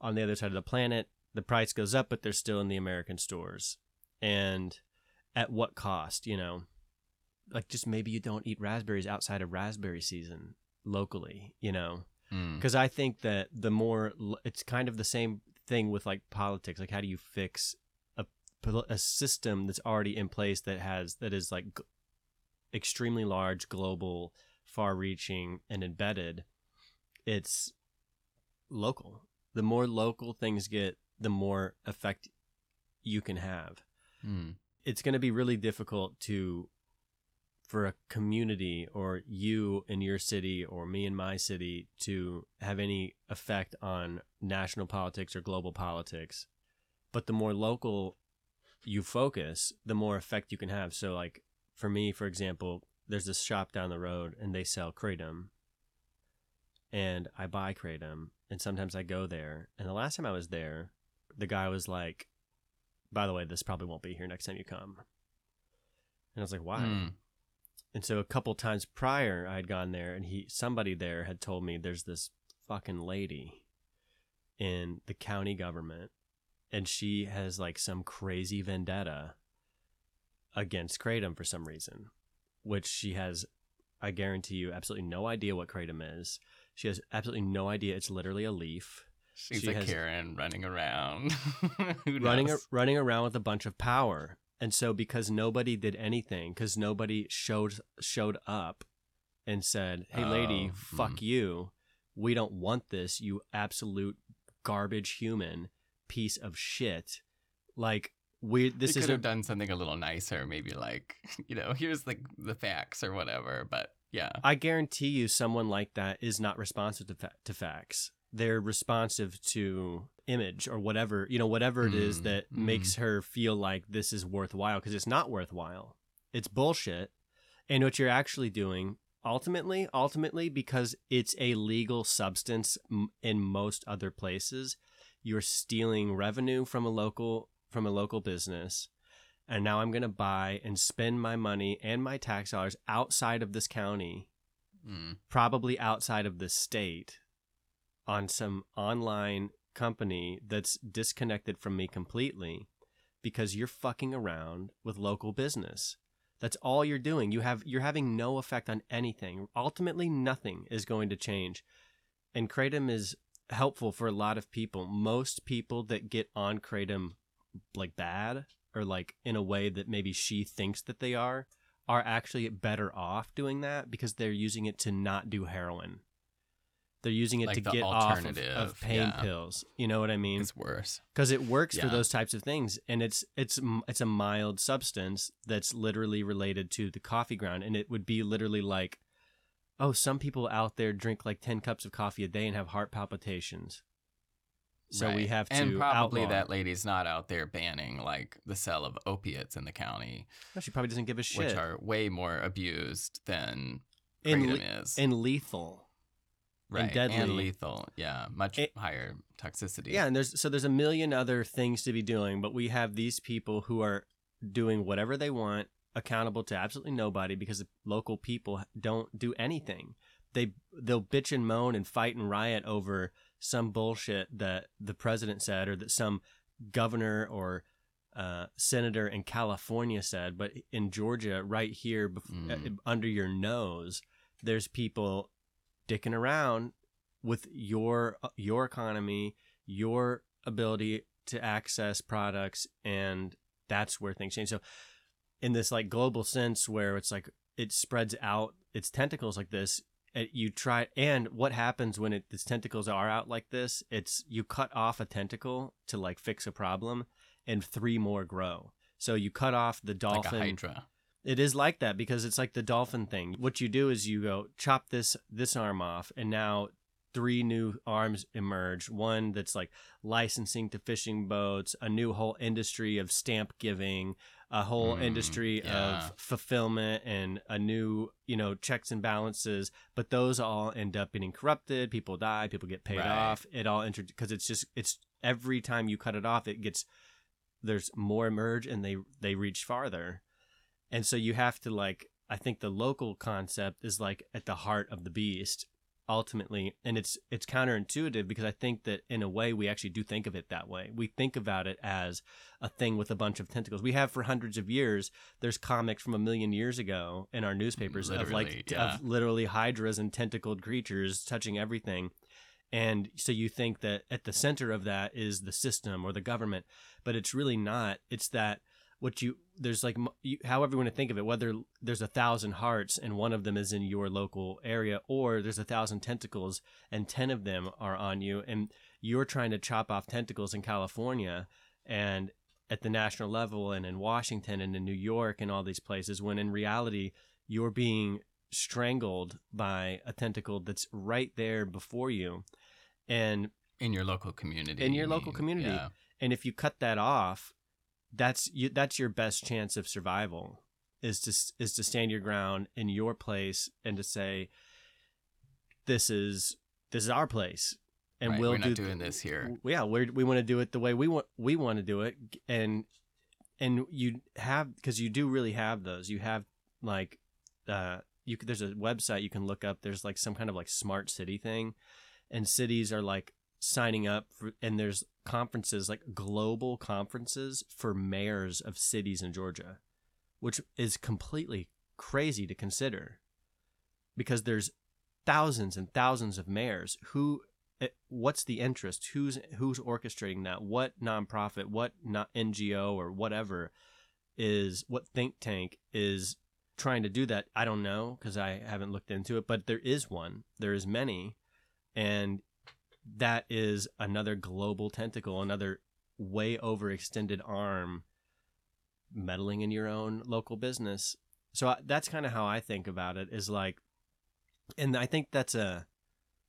on the other side of the planet. The price goes up, but they're still in the American stores. And at what cost, you know? Like just maybe you don't eat raspberries outside of raspberry season locally, you know? Mm. Because I think that the more it's kind of the same thing with like politics. Like, how do you fix a a system that's already in place that has that is like g- extremely large, global, far-reaching, and embedded? It's local. The more local things get, the more effect you can have Mm. it's going to be really difficult to for a community or you in your city or me in my city to have any effect on national politics or global politics. But the more local you focus the more effect you can have. So like for me for example there's this shop down the road and they sell kratom. And i buy kratom and sometimes i go there. And the last time i was there the guy was like by the way, this probably won't be here next time you come. And I was like, why? Mm. And so a couple times prior, I had gone there, and he somebody there had told me there's this fucking lady in the county government, and she has like some crazy vendetta against kratom for some reason, which she has, I guarantee you, absolutely no idea what kratom is. She has absolutely no idea it's literally a leaf. She's She a has- Karen running around. Who running knows? running around with a bunch of power. And so because nobody did anything, because nobody showed showed up and said, "Hey, lady, Oh, fuck mm. you. We don't want this. You absolute garbage human piece of shit." Like we this is could have done something a little nicer, maybe like you know, here's the the facts or whatever. But yeah, I guarantee you, someone like that is not responsive to, fa- to facts. They're responsive to image or whatever, you know, whatever it is Mm, that mm. makes her feel like this is worthwhile because it's not worthwhile. It's bullshit. And what you're actually doing ultimately, ultimately, because it's a legal substance m- in most other places, you're stealing revenue from a local from a local business and now I'm going to buy and spend my money and my tax dollars outside of this county, Mm. probably outside of the state, on some online company that's disconnected from me completely because you're fucking around with local business. That's all you're doing. You have you're having no effect on anything. Ultimately nothing is going to change. And Kratom is helpful for a lot of people. Most people that get on Kratom like bad or like in a way that maybe she thinks that they are are actually better off doing that because they're using it to not do heroin. They're using it Like to get off of, alternative, of pain yeah. pills. You know what I mean? it's worse. because it works for those types of things and it's it's it's a mild substance that's literally related to the coffee ground and it would be literally like oh some people out there drink like 10 cups of coffee a day and have heart palpitations so we have to and probably outlaw that lady's not out there banning like the sale of opiates in the county, No, she probably doesn't give a shit which are way more abused than and, le- is. and lethal right. deadly. lethal. Yeah, much It- higher toxicity. Yeah, and there's so there's a million other things to be doing, but we have these people who are doing whatever they want, accountable to absolutely nobody because the local people don't do anything. They they'll bitch and moan and fight and riot over some bullshit that the president said or that some governor or uh, senator in California said, but in Georgia, right here bef- Mm. uh, under your nose, there's people dicking around with your uh, your economy, your ability to access products, and that's where things change. So, in this like global sense, where it's like it spreads out its tentacles like this, it, you try. And what happens when it its tentacles are out like this? It's you cut off a tentacle to like fix a problem, and three more grow. So you cut off the like dolphin. a hydra. It is like that because it's like the dolphin thing. What you do is you go chop this this arm off, and now three new arms emerge. One that's like licensing to fishing boats, a new whole industry of stamp giving, a whole Mm, industry yeah. of fulfillment, and a new you know checks and balances. But those all end up getting corrupted. People die. People get paid Right. off. It all inter because it's just it's every time you cut it off, it gets there's more emerge and they they reach farther and so you have to like i think the local concept is like at the heart of the beast ultimately. And it's it's counterintuitive because i think that in a way we actually do think of it that way. We think about it as a thing with a bunch of tentacles. We have for hundreds of years there's comics from a million years ago in our newspapers of like Literally, yeah. of literally hydras and tentacled creatures touching everything. And so you think that at the center of that is the system or the government but it's really not. It's that what you there's like you, however you want to think of it whether there's a thousand hearts and one of them is in your local area or there's a thousand tentacles and 10 of them are on you and you're trying to chop off tentacles in california and at the national level and in washington and in new york and all these places when in reality you're being strangled by a tentacle that's right there before you and in your local community. In your local community. Yeah. and if you cut that off that's you that's your best chance of survival is to is to stand your ground in your place and to say this is this is our place and Right, we'll we're not do doing this here. yeah we're, we want to do it the way we want we want to do it and and you have because you do really have those you have like uh you there's a website you can look up there's like some kind of like smart city thing and cities are like signing up for and there's conferences like global conferences for mayors of cities in Georgia which is completely crazy to consider because there's thousands and thousands of mayors who eh, what's the interest? Who's who's orchestrating that? What nonprofit what not ngo or whatever is what think tank is trying to do that? I don't know because i haven't looked into it but there is one. There is many. And that is another global tentacle another way overextended arm meddling in your own local business. So I, that's kind of how i think about it is like and i think that's a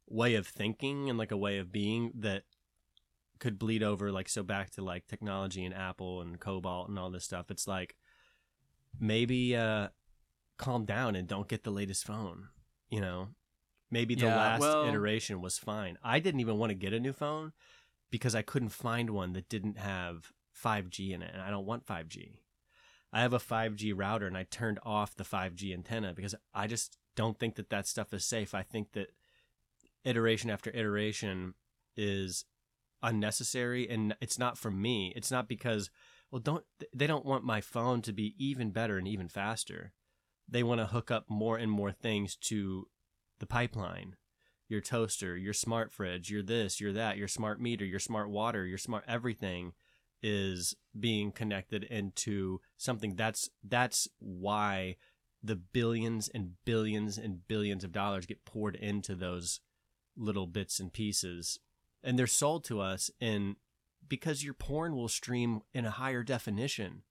way of thinking and like a way of being that could bleed over like so back to like technology and apple and cobalt and all this stuff. It's like maybe uh calm down and don't get the latest phone you know maybe the Yeah, last well- iteration was fine. I didn't even want to get a new phone because i couldn't find one that didn't have 5g in it and i don't want 5g i have a 5g router and i turned off the 5g antenna because i just don't think that that stuff is safe. I think that iteration after iteration is unnecessary and it's not for me. It's not because well don't they don't want my phone to be even better and even faster. They want to hook up more and more things to the pipeline your toaster your smart fridge your this your that your smart meter your smart water your smart everything is being connected into something. That's that's why the billions and billions and billions of dollars get poured into those little bits and pieces. And they're sold to us in because your porn will stream in a higher definition.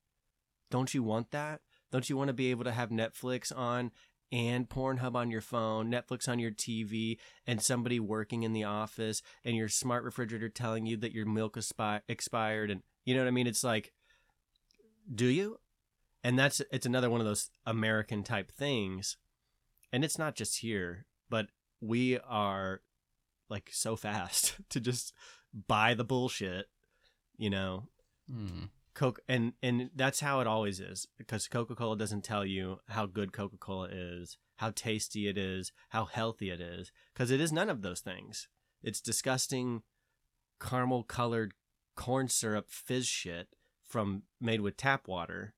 Don't you want that? Don't you want to be able to have netflix on and pornhub on your phone netflix on your tv and somebody working in the office and your smart refrigerator telling you that your milk expired and you know what i mean? It's like do you? And that's it's another one of those american type things. And it's not just here but we are like so fast to just buy the bullshit you know? Hmm. Coke and and that's how it always is because coca-cola doesn't tell you how good coca-cola is how tasty it is how healthy it is because it is none of those things. It's disgusting caramel colored corn syrup fizz shit from made with tap water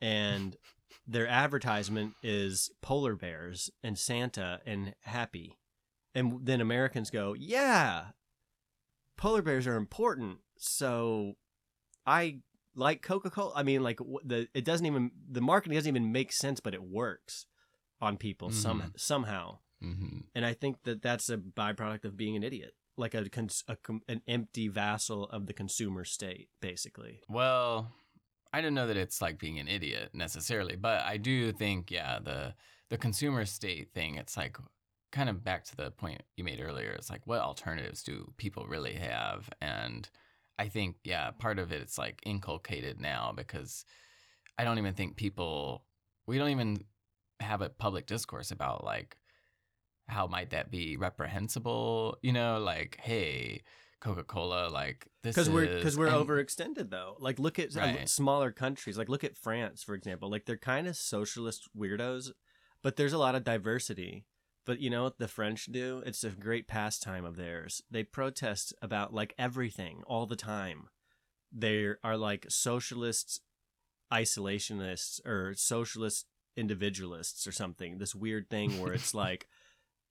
and their advertisement is polar bears and santa and happy. And then americans go yeah polar bears are important so i like coca-cola i mean like the it doesn't even the marketing doesn't even make sense but it works on people some Mhm. somehow hmm and i think that that's a byproduct of being an idiot like a, cons- a an empty vassal of the consumer state basically Well, I don't know that it's like being an idiot necessarily, but I do think, yeah, the the consumer state thing, it's like kind of back to the point you made earlier. It's like what alternatives do people really have? And I think, yeah, part of it it's like inculcated now because I don't even think people we don't even have a public discourse about like how might that be reprehensible, you know, like, hey, Coca-Cola, like this because we're because we're and- overextended though. Like look at uh, Right. smaller countries. Like look at France, for example. Like they're kind of socialist weirdos, but there's a lot of diversity. But you know what the French do? It's a great pastime of theirs. They protest about like everything all the time. They are like socialists, isolationists, or socialist individualists or something. This weird thing where it's like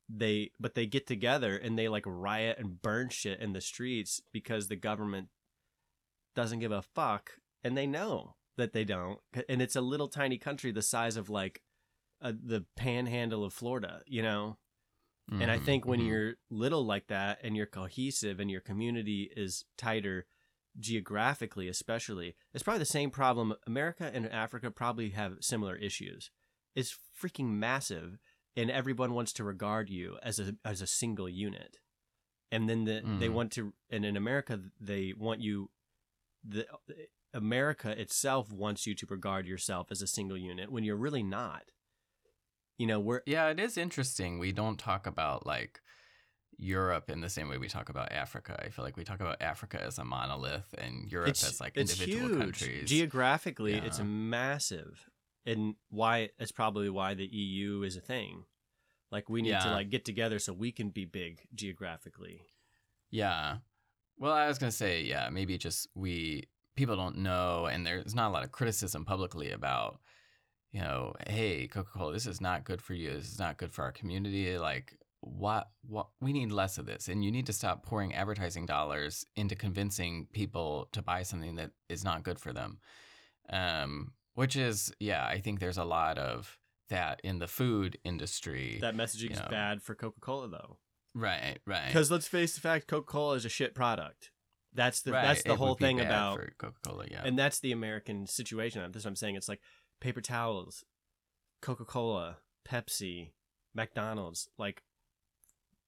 they but they get together and they like riot and burn shit in the streets because the government doesn't give a fuck and they know that they don't and it's a little tiny country the size of like uh, the panhandle of Florida you know? And I Mhm, think when mhm. you're little like that and you're cohesive and your community is tighter geographically especially it's probably the same problem. America and Africa probably have similar issues. It's freaking massive and everyone wants to regard you as a as a single unit. And then the, they Mhm. want to and in America they want you the America itself wants you to regard yourself as a single unit when you're really not you know we're Yeah, it is interesting. We don't talk about like Europe in the same way we talk about Africa. I feel like we talk about Africa as a monolith and Europe as like individual huge. countries. Geographically, it's massive, and why it's probably why the EU is a thing. Like we need to like get together so we can be big geographically. Yeah. Well, I was gonna say, yeah, maybe just we people don't know, and there's not a lot of criticism publicly about, you know, hey, Coca Cola, this is not good for you. This is not good for our community. Like, what? What? We need less of this, and you need to stop pouring advertising dollars into convincing people to buy something that is not good for them. Um, which is, yeah, I think there's a lot of that in the food industry. That messaging is Yeah. bad for Coca Cola though, right, right. because let's face the fact, Coca Cola is a shit product. That's the Right, that's the it whole thing about Coca-Cola, yeah. and that's the American situation. That's what I'm saying. It's like paper towels, Coca Cola, Pepsi, McDonald's. Like,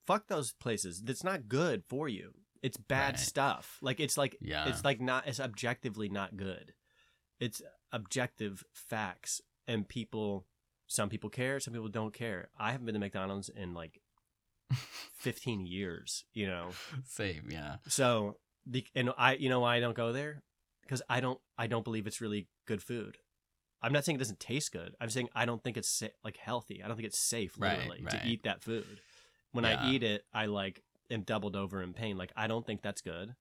fuck those places. That's not good for you. It's bad Right. stuff. Like it's like Yeah. it's like not. It's objectively not good. It's objective facts, and people. Some people care. Some people don't care. I haven't been to McDonald's in like 15 years. You know. Same, yeah. So the and I you know why I don't go there because I don't I don't believe it's really good food. I'm not saying it doesn't taste good. I'm saying I don't think it's sa- like healthy. I don't think it's safe literally right. to eat that food. When I eat it, I like am doubled over in pain. Like I don't think that's good.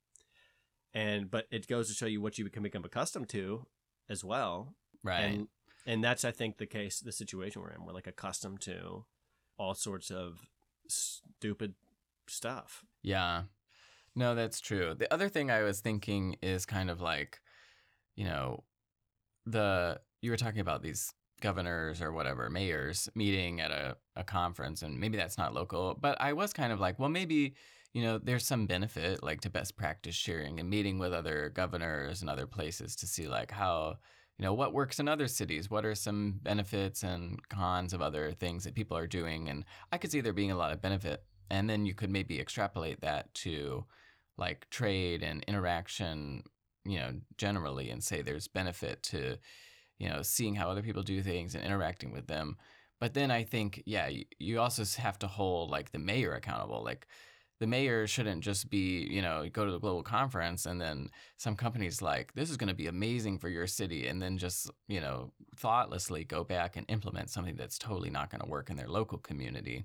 And but it goes to show you what you can become accustomed to as well. Right. And and that's I think the case the situation we're in. We're like accustomed to all sorts of stupid stuff. yeah. No, that's true. The other thing I was thinking is kind of like, you know, the you were talking about these governors or whatever, mayors meeting at a, a conference and maybe that's not local, but I was kind of like, well maybe, you know, there's some benefit like to best practice sharing and meeting with other governors and other places to see like how you know what works in other cities what are some benefits and cons of other things that people are doing and i could see there being a lot of benefit and then you could maybe extrapolate that to like trade and interaction you know generally and say there's benefit to you know seeing how other people do things and interacting with them but then i think yeah you, you also have to hold like the mayor accountable like the mayor shouldn't just be, you know, go to the global conference and then some companies like, this is going to be amazing for your city, and then just, you know, thoughtlessly go back and implement something that's totally not going to work in their local community.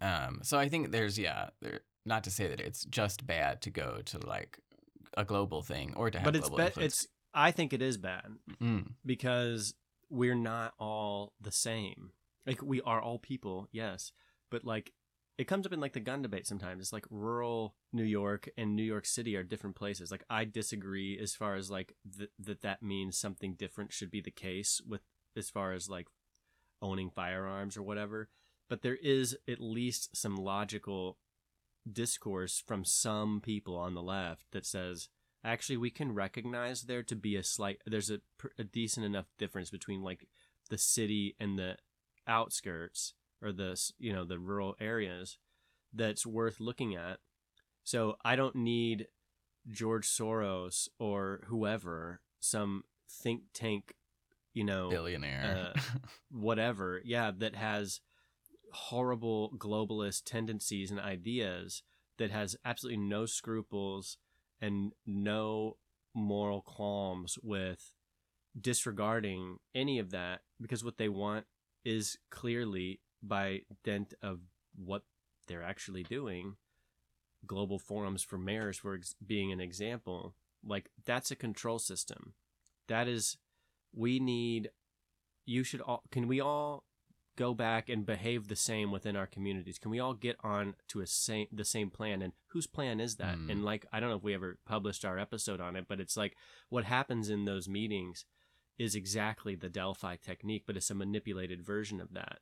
Um, so I think there's, yeah, there, not to say that it's just bad to go to like a global thing or to have But it's global be- influence. it's I think it is bad. Mm, because we're not all the same. Like we are all people, yes, but like it comes up in like the gun debate sometimes. It's like rural New York and New York City are different places. Like I disagree as far as like th- that that means something different should be the case with as far as like owning firearms or whatever. But there is at least some logical discourse from some people on the left that says actually we can recognize there to be a slight there's a, a decent enough difference between like the city and the outskirts or the you know the rural areas that's worth looking at so i don't need george soros or whoever some think tank you know Billionaire. uh, whatever, yeah, that has horrible globalist tendencies and ideas, that has absolutely no scruples and no moral qualms with disregarding any of that, because what they want is clearly by dint of what they're actually doing, global forums for mayors for ex- being an example, like that's a control system. That is, we need you should all can we all go back and behave the same within our communities? Can we all get on to a same the same plan? And whose plan is that? Hmm. and like i don't know if we ever published our episode on it but it's like what happens in those meetings is exactly the delphi technique but it's a manipulated version of that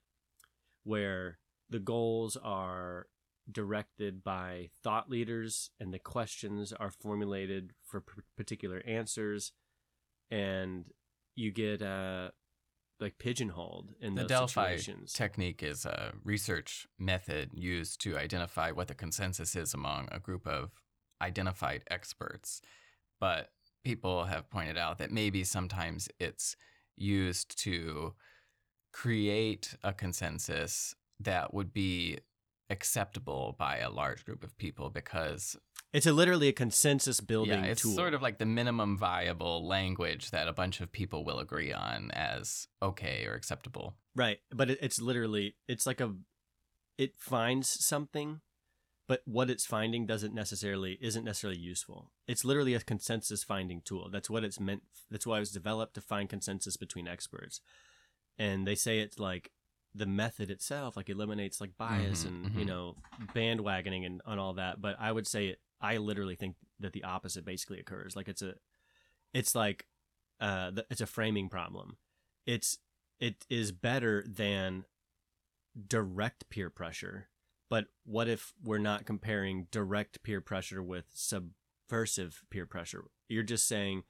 where the goals are directed by thought leaders and the questions are formulated for p- particular answers. And you get uh like pigeonholed in the Delphi situations. technique is a research method used to identify what the consensus is among a group of identified experts. But people have pointed out that maybe sometimes it's used to create a consensus that would be acceptable by a large group of people because it's a literally a consensus building yeah, it's tool. sort of like the minimum viable language that a bunch of people will agree on as okay or acceptable. right, but it, it's literally it's like a it finds something, but what it's finding doesn't necessarily isn't necessarily useful. It's literally a consensus finding tool. That's what it's meant. That's why it was developed to find consensus between experts. And they say it's like the method itself like eliminates like bias Mhm, and you mhm. know bandwagoning and, and all that but i would say i literally think that the opposite basically occurs. Like it's a it's like uh the, it's a framing problem. It's it is better than direct peer pressure but what if we're not comparing direct peer pressure with subversive peer pressure? You're just saying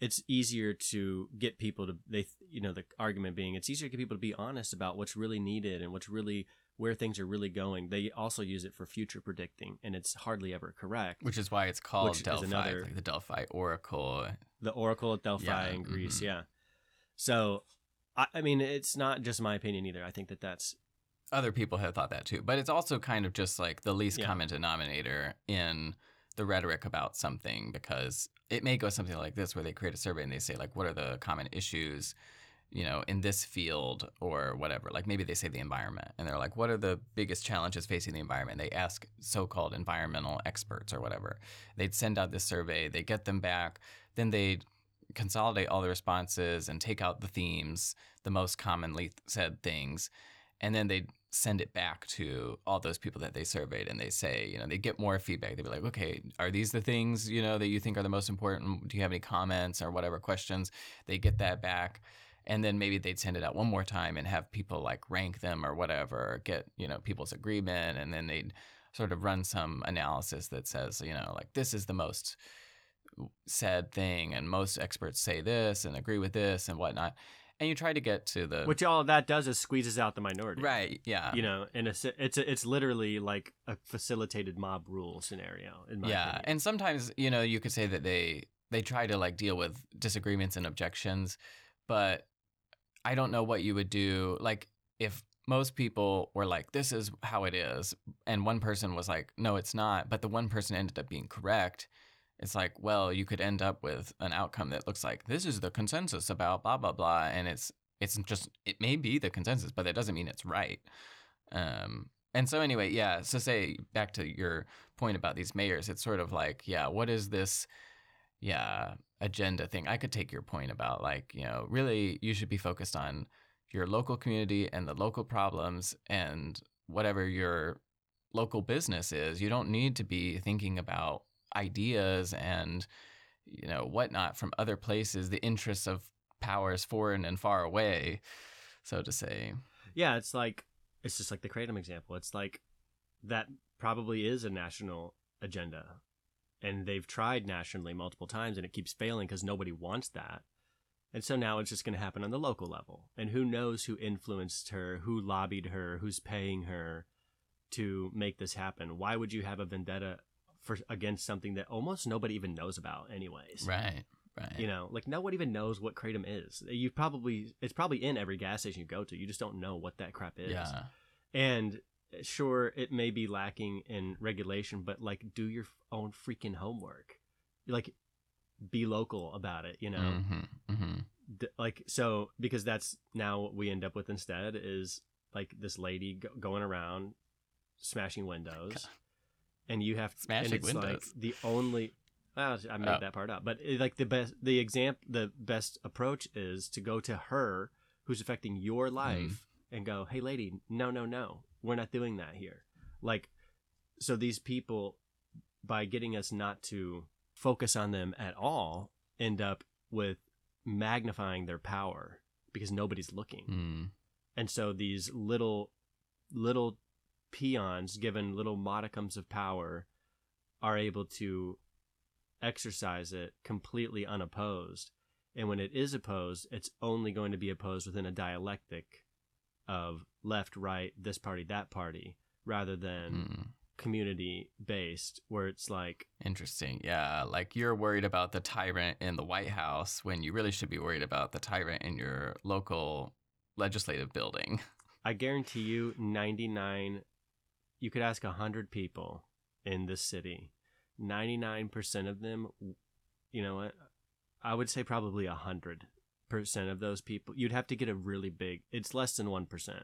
it's easier to get people to they you know the argument being it's easier to get people to be honest about what's really needed and what's really where things are really going they also use it for future predicting and it's hardly ever correct Which is why it's called Delphi, another- like the Delphi Oracle. the oracle at delphi Yeah, in greece mhm. yeah so I, I mean it's not just my opinion either i think that that's Other people have thought that too, but it's also kind of just like the least Yeah. common denominator in the rhetoric about something because it may go something like this where they create a survey and they say like what are the common issues you know in this field or whatever? Like maybe they say the environment and they're like what are the biggest challenges facing the environment? They ask so-called environmental experts or whatever. They'd send out this survey they get them back then they'd consolidate all the responses and take out the themes the most commonly said things and then they'd send it back to all those people that they surveyed and they say you know they get more feedback. They'd be like okay are these the things you know that you think are the most important? Do you have any comments or whatever questions? They get that back and then maybe they'd send it out one more time and have people like rank them or whatever get you know people's agreement and then they'd sort of run some analysis that says you know like this is the most said thing and most experts say this and agree with this and whatnot and you try to get to the which all that does is squeezes out the minority right yeah you know and it's it's it's literally like a facilitated mob rule scenario in my yeah opinion. and sometimes you know you could say that they they try to like deal with disagreements and objections but i don't know what you would do like if most people were like this is how it is and one person was like no it's not but the one person ended up being correct it's like well you could end up with an outcome that looks like this is the consensus about blah blah blah and it's it's just it may be the consensus but that doesn't mean it's right. Um and so anyway yeah so say back to your point about these mayors it's sort of like yeah what is this yeah agenda thing? I could take your point about like you know really you should be focused on your local community and the local problems and whatever your local business is you don't need to be thinking about ideas and you know whatnot from other places the interests of powers foreign and far away so to say yeah it's like it's just like the kratom example it's like that probably is a national agenda and they've tried nationally multiple times and it keeps failing because nobody wants that. And so now it's just going to happen on the local level. And who knows who influenced her, who lobbied her, who's paying her to make this happen? Why would you have a vendetta for against something that almost nobody even knows about anyways? Right. Right. You know, like no one even knows what kratom is. You probably it's probably in every gas station you go to. You just don't know what that crap is. Yeah. And sure, it may be lacking in regulation, but like do your own freaking homework. Like be local about it, you know. Mm-hmm. Mm-hmm. D- like so because that's now what we end up with instead is like this lady go- going around smashing windows. And you have Smashing and it's like windows. the only well, I made Oh. that part up but it, like the best the example the best approach is to go to her who's affecting your Mm. life and go hey lady no no no we're not doing that here like so these people by getting us not to focus on them at all end up with magnifying their power because nobody's looking Mm. and so these little little peons given little modicums of power are able to exercise it completely unopposed and when it is opposed it's only going to be opposed within a dialectic of left right this party that party rather than Mm. community based where it's like Interesting. Yeah. Like you're worried about the tyrant in the White House when you really should be worried about the tyrant in your local legislative building. I guarantee you 99 you could ask 100 people in this city 99% of them you know what I would say probably 100% of those people you'd have to get a really big it's less than 1%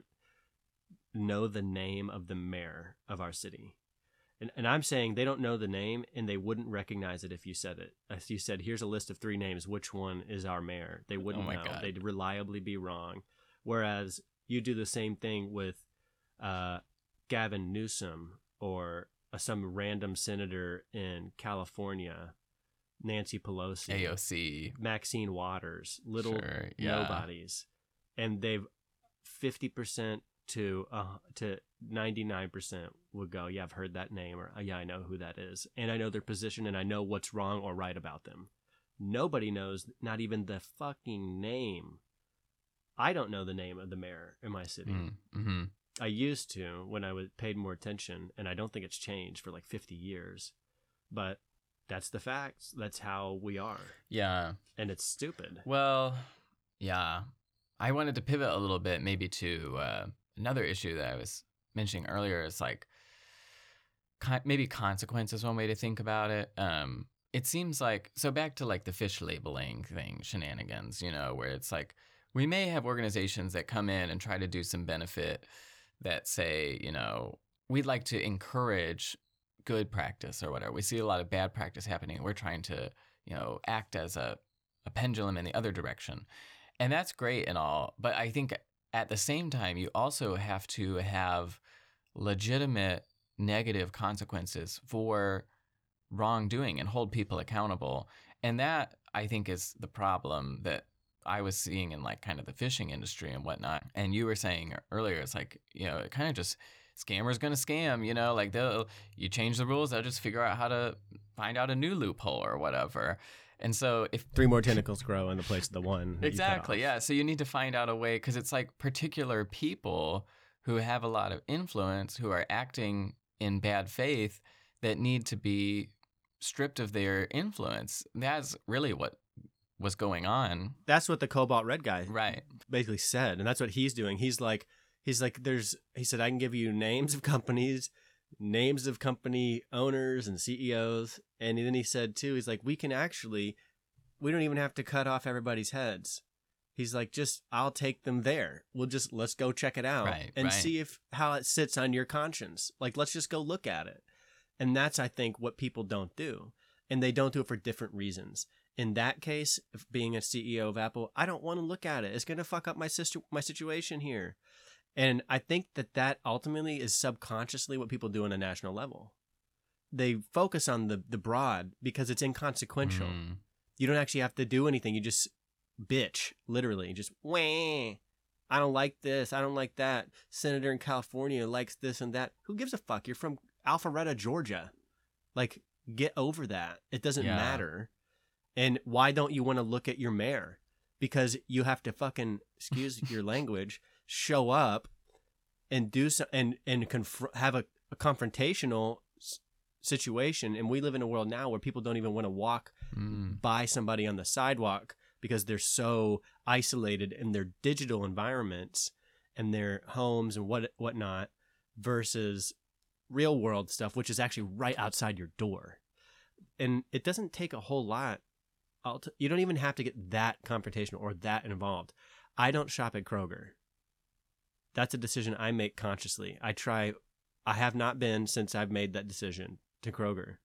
know the name of the mayor of our city and, and I'm saying they don't know the name and they wouldn't recognize it if you said it. If you said, here's a list of three names, which one is our mayor? They wouldn't Oh know. God. They'd reliably be wrong. Whereas you do the same thing with uh, Gavin Newsom or uh, some random senator in California, Nancy Pelosi, AOC. Maxine Waters, little Sure, yeah. nobodies, and they've fifty percent to uh, to ninety nine percent would go, yeah, I've heard that name, or "Uh, yeah, I know who that is, and I know their position, and I know what's wrong or right about them. Nobody knows, not even the fucking name. I don't know the name of the mayor in my city. Mm. hmm I used to when I was paid more attention, and I don't think it's changed for like fifty years, but that's the facts. That's how we are, Yeah. and it's stupid. Well, yeah. I wanted to pivot a little bit maybe to uh, another issue that I was mentioning earlier. Is like con- maybe consequence is one way to think about it. Um, it seems like so back to like the fish labeling thing, shenanigans. You know, where it's like we may have organizations that come in and try to do some benefit that say, you know, we'd like to encourage good practice or whatever. We see a lot of bad practice happening. We're trying to, you know, act as a, a pendulum in the other direction. And that's great and all. But I think at the same time, you also have to have legitimate negative consequences for wrongdoing and hold people accountable. And that I think is the problem that I was seeing in like kind of the fishing industry and whatnot. And you were saying earlier, it's like, you know, it kind of just scammers gonna scam, you know, like they'll you change the rules, they'll just figure out how to find out a new loophole or whatever. And so if Three more tentacles grow in the place of the one. that you cut Exactly. Yeah. So you need to find out a way because it's like particular people who have a lot of influence who are acting in bad faith that need to be stripped of their influence. That's really what was going on. That's what the Cobalt Red guy Right. basically said, and that's what he's doing. He's like, he's like, there's. He said, I can give you names of companies, names of company owners and CEOs, and then he said too, he's like, we can actually, we don't even have to cut off everybody's heads. He's like, just I'll take them there. We'll just let's go check it out Right, and right. see if how it sits on your conscience. Like, let's just go look at it. And that's I think what people don't do, and they don't do it for different reasons. In that case, if being a CEO of Apple, I don't want to look at it. It's going to fuck up my sister my situation here. And I think that that ultimately is subconsciously what people do on a national level. They focus on the the broad because it's inconsequential. Mm. You don't actually have to do anything. You just bitch, literally, just wah. I don't like this. I don't like that. Senator in California likes this and that. Who gives a fuck? You're from Alpharetta, Georgia. Like, get over that. It doesn't Yeah. matter. And why don't you want to look at your mayor? Because you have to fucking excuse your language, show up and do so and and confr- have a, a confrontational s- situation. And we live in a world now where people don't even want to walk Mm. by somebody on the sidewalk because they're so isolated in their digital environments and their homes and what whatnot versus real world stuff, which is actually right outside your door. And it doesn't take a whole lot. T- you don't even have to get that confrontational or that involved. I don't shop at Kroger. That's a decision I make consciously. I try. I have not been since I've made that decision to Kroger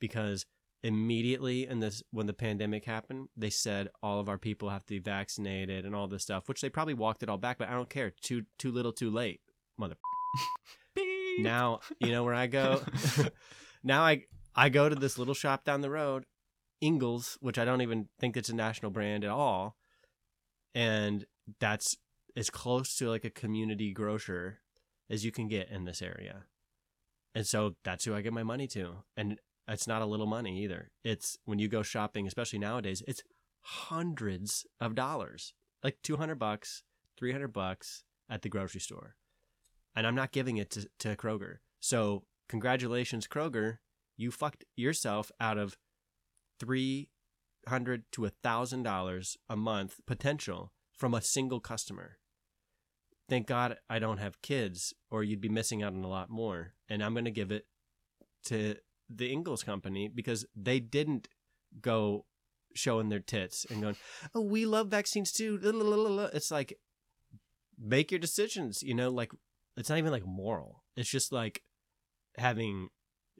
because immediately in this when the pandemic happened they said all of our people have to be vaccinated and all this stuff which they probably walked it all back but i don't care too too little too late mother now you know where i go now i i go to this little shop down the road ingles which i don't even think it's a national brand at all. And that's as close to like a community grocer as you can get in this area. And so that's who i give my money to. And it's not a little money either. It's when you go shopping especially nowadays it's hundreds of dollars. Like 200 bucks 300 bucks at the grocery store. And i'm not giving it to, to kroger. So congratulations kroger. You fucked yourself out of 300 to a thousand dollars a month potential from a single customer thank god i don't have kids or you'd be missing out on a lot more and i'm going to give it to the Ingles company because they didn't go showing their tits and going, "Oh, we love vaccines too." La, la, la, la, la." It's like make your decisions, you know, like it's not even like moral. It's just like having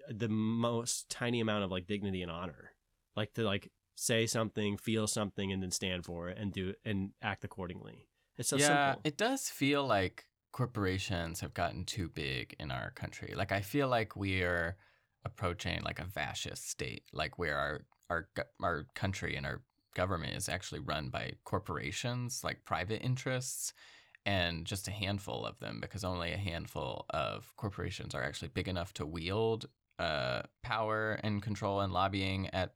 the most tiny amount of like dignity and honor. Like to like say something, feel something and then stand for it and do and act accordingly. It's so yeah, simple. it does feel like corporations have gotten too big in our country. Like I feel like we're approaching like a fascist state, like where our our our country and our government is actually run by corporations, like private interests, and just a handful of them, because only a handful of corporations are actually big enough to wield uh, power and control and lobbying at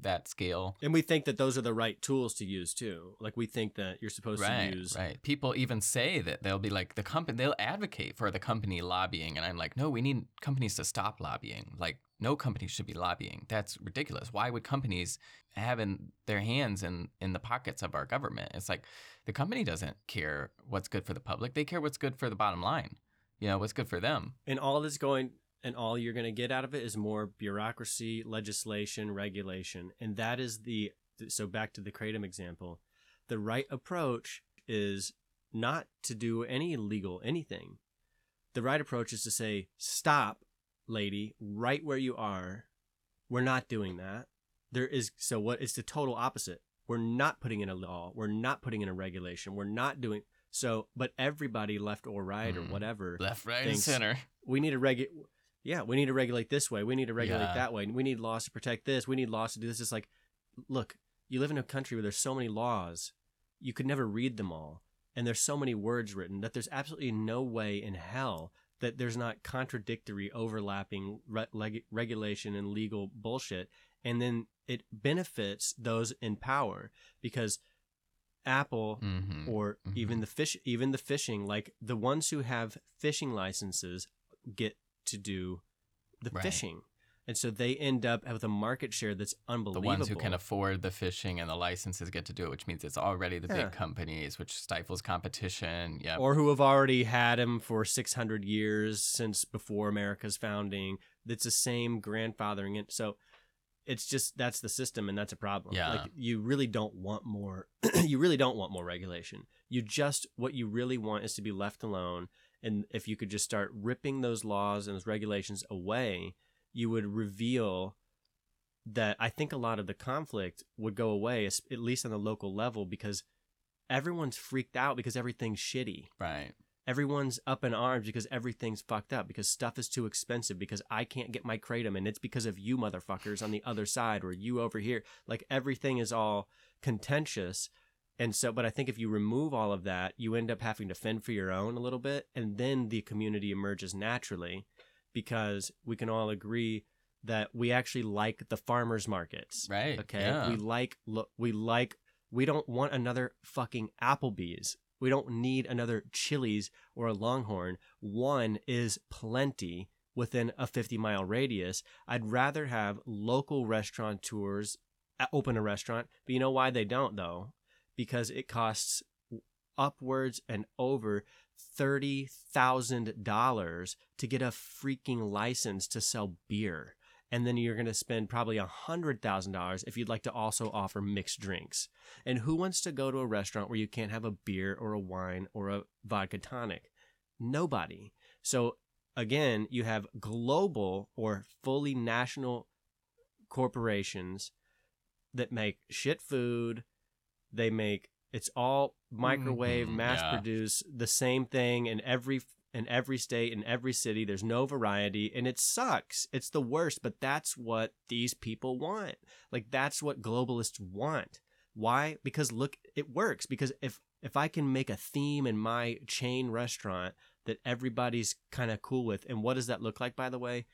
that scale. and we think that those are the right tools to use too. Like we think that you're supposed right, to use Right. People even say that they'll be like the company they'll advocate for the company lobbying and I'm like, "No, we need companies to stop lobbying. Like no company should be lobbying. That's ridiculous. Why would companies have in their hands in in the pockets of our government? It's like the company doesn't care what's good for the public. They care what's good for the bottom line. You know, what's good for them. and all that's going and all you're going to get out of it is more bureaucracy legislation regulation and that is the so back to the kratom example the right approach is not to do any legal anything. The right approach is to say stop lady right where you are. We're not doing that. There is so what it's the total opposite. We're not putting in a law. We're not putting in a regulation. We're not doing so but everybody left or right or Mm. whatever Left, right, and center. we need a regulate yeah we need to regulate this way we need to regulate Yeah. that way we need laws to protect this we need laws to do this it's like look you live in a country where there's so many laws you could never read them all and there's so many words written that there's absolutely no way in hell that there's not contradictory overlapping re- leg- regulation and legal bullshit and then it benefits those in power because apple Mhm. or Mhm. even the fish even the fishing like the ones who have fishing licenses get to do the Right. fishing and so they end up with a market share that's unbelievable. the ones who can afford the fishing and the licenses get to do it, which means it's already the Yeah. big companies, which stifles competition. Yeah. or who have already had them for 600 years since before america's founding that's the same grandfathering it so it's just that's the system and that's a problem Yeah. like you really don't want more you really don't want more regulation you just what you really want is to be left alone and if you could just start ripping those laws and those regulations away you would reveal that i think a lot of the conflict would go away at least on the local level because everyone's freaked out because everything's shitty right. everyone's up in arms because everything's fucked up because stuff is too expensive because I can't get my kratom and it's because of you motherfuckers on the other side or you over here. Like everything is all contentious. And so, but I think if you remove all of that, you end up having to fend for your own a little bit. And then the community emerges naturally because we can all agree that we actually like the farmers markets. Right. Okay. Yeah. We like look we like we don't want another fucking Applebee's. We don't need another Chili's or a Longhorn. One is plenty within a 50 mile radius. I'd rather have local restaurateurs uh, open a restaurant. But you know why they don't though? Because it costs upwards and over $30,000 to get a freaking license to sell beer. And then you're going to spend probably $100,000 if you'd like to also offer mixed drinks. And who wants to go to a restaurant where you can't have a beer or a wine or a vodka tonic? Nobody. So again, you have global or fully national corporations that make shit food. They make it's all microwave, Mhm, mass yeah. produce, the same thing in every in every state, in every city. There's no variety, and it sucks. It's the worst, but that's what these people want. Like that's what globalists want. Why? Because look, it works. Because if if I can make a theme in my chain restaurant that everybody's kind of cool with, and what does that look like? By the way,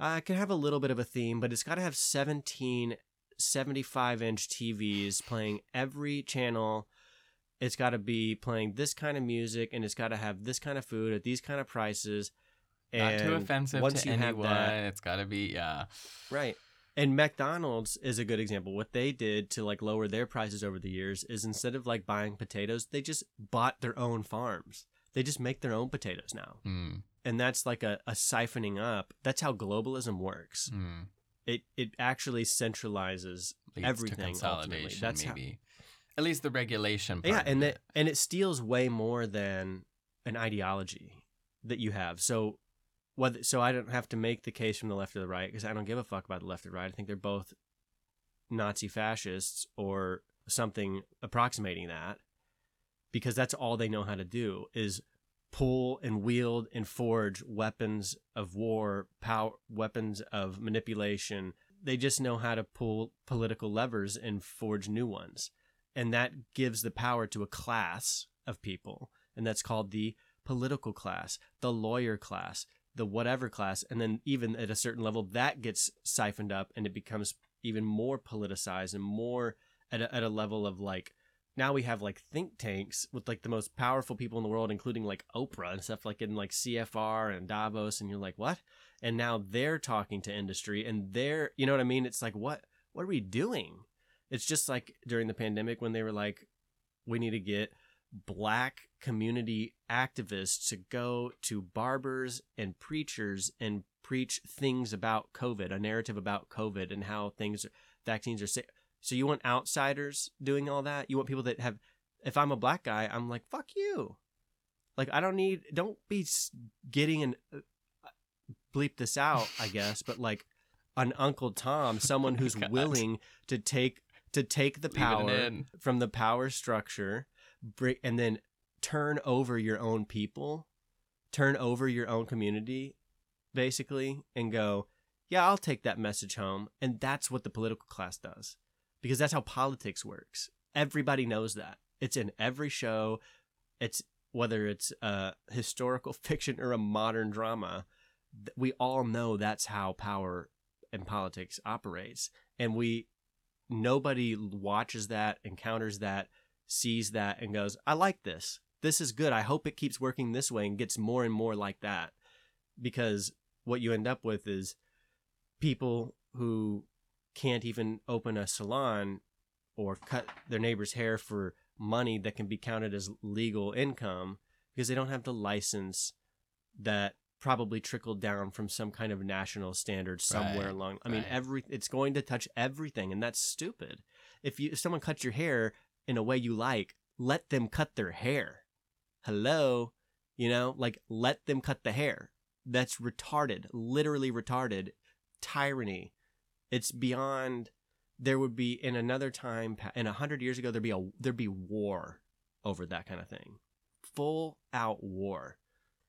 I can have a little bit of a theme, but it's got to have 17 75 inch TVs playing every channel. It's got to be playing this kind of music and it's got to have this kind of food at these kind of prices. Not too offensive once to you have anyone. that- It's got to be yeah. Right. And McDonald's is a good example. What they did to like lower their prices over the years is instead of like buying potatoes, they just bought their own farms. They just make their own potatoes now. Mm, And that's like a, a siphoning up. That's how globalism works. mm. It it actually centralizes Leads everything ultimately. consolidation. That's how, maybe at least the regulation. Part yeah, and it. it and it steals way more than an ideology that you have. So whether so I don't have to make the case from the left or the right because I don't give a fuck about the left or right. I think they're both Nazi fascists or something approximating that because that's all they know how to do is pull and wield and forge weapons of war, power weapons of manipulation. They just know how to pull political levers and forge new ones and that gives the power to a class of people and that's called the political class the lawyer class the whatever class and then even at a certain level that gets siphoned up and it becomes even more politicized and more at a, at a level of like now we have like think tanks with like the most powerful people in the world including like oprah and stuff like in like cfr and davos and you're like what and now they're talking to industry and they're you know what i mean it's like what what are we doing it's just like during the pandemic when they were like, we need to get black community activists to go to barbers and preachers and preach things about COVID, a narrative about COVID and how things, vaccines are safe. So you want outsiders doing all that? You want people that have, if I'm a black guy, I'm like, fuck you. Like, I don't need, don't be getting an, uh, bleep this out, I guess, but like an Uncle Tom, someone who's God. willing to take to take the power from the power structure bring, and then turn over your own people turn over your own community basically and go yeah i'll take that message home and that's what the political class does because that's how politics works. Everybody knows that. It's in every show. It's whether it's a historical fiction or a modern drama we all know that's how power and politics operates. And we nobody watches that encounters that sees that and goes i like this. This is good. I hope it keeps working this way and gets more and more like that. Because what you end up with is people who can't even open a salon or cut their neighbor's hair for money that can be counted as legal income because they don't have the license that probably trickled down from some kind of national standard somewhere Right, along. I mean, right. every it's going to touch everything, and that's stupid. If you if someone cuts your hair in a way you like, let them cut their hair. Hello, you know, like let them cut the hair. That's retarded, literally retarded, tyranny. It's beyond. There would be in another time, in a hundred years ago, there'd be a there'd be war over that kind of thing, full out war,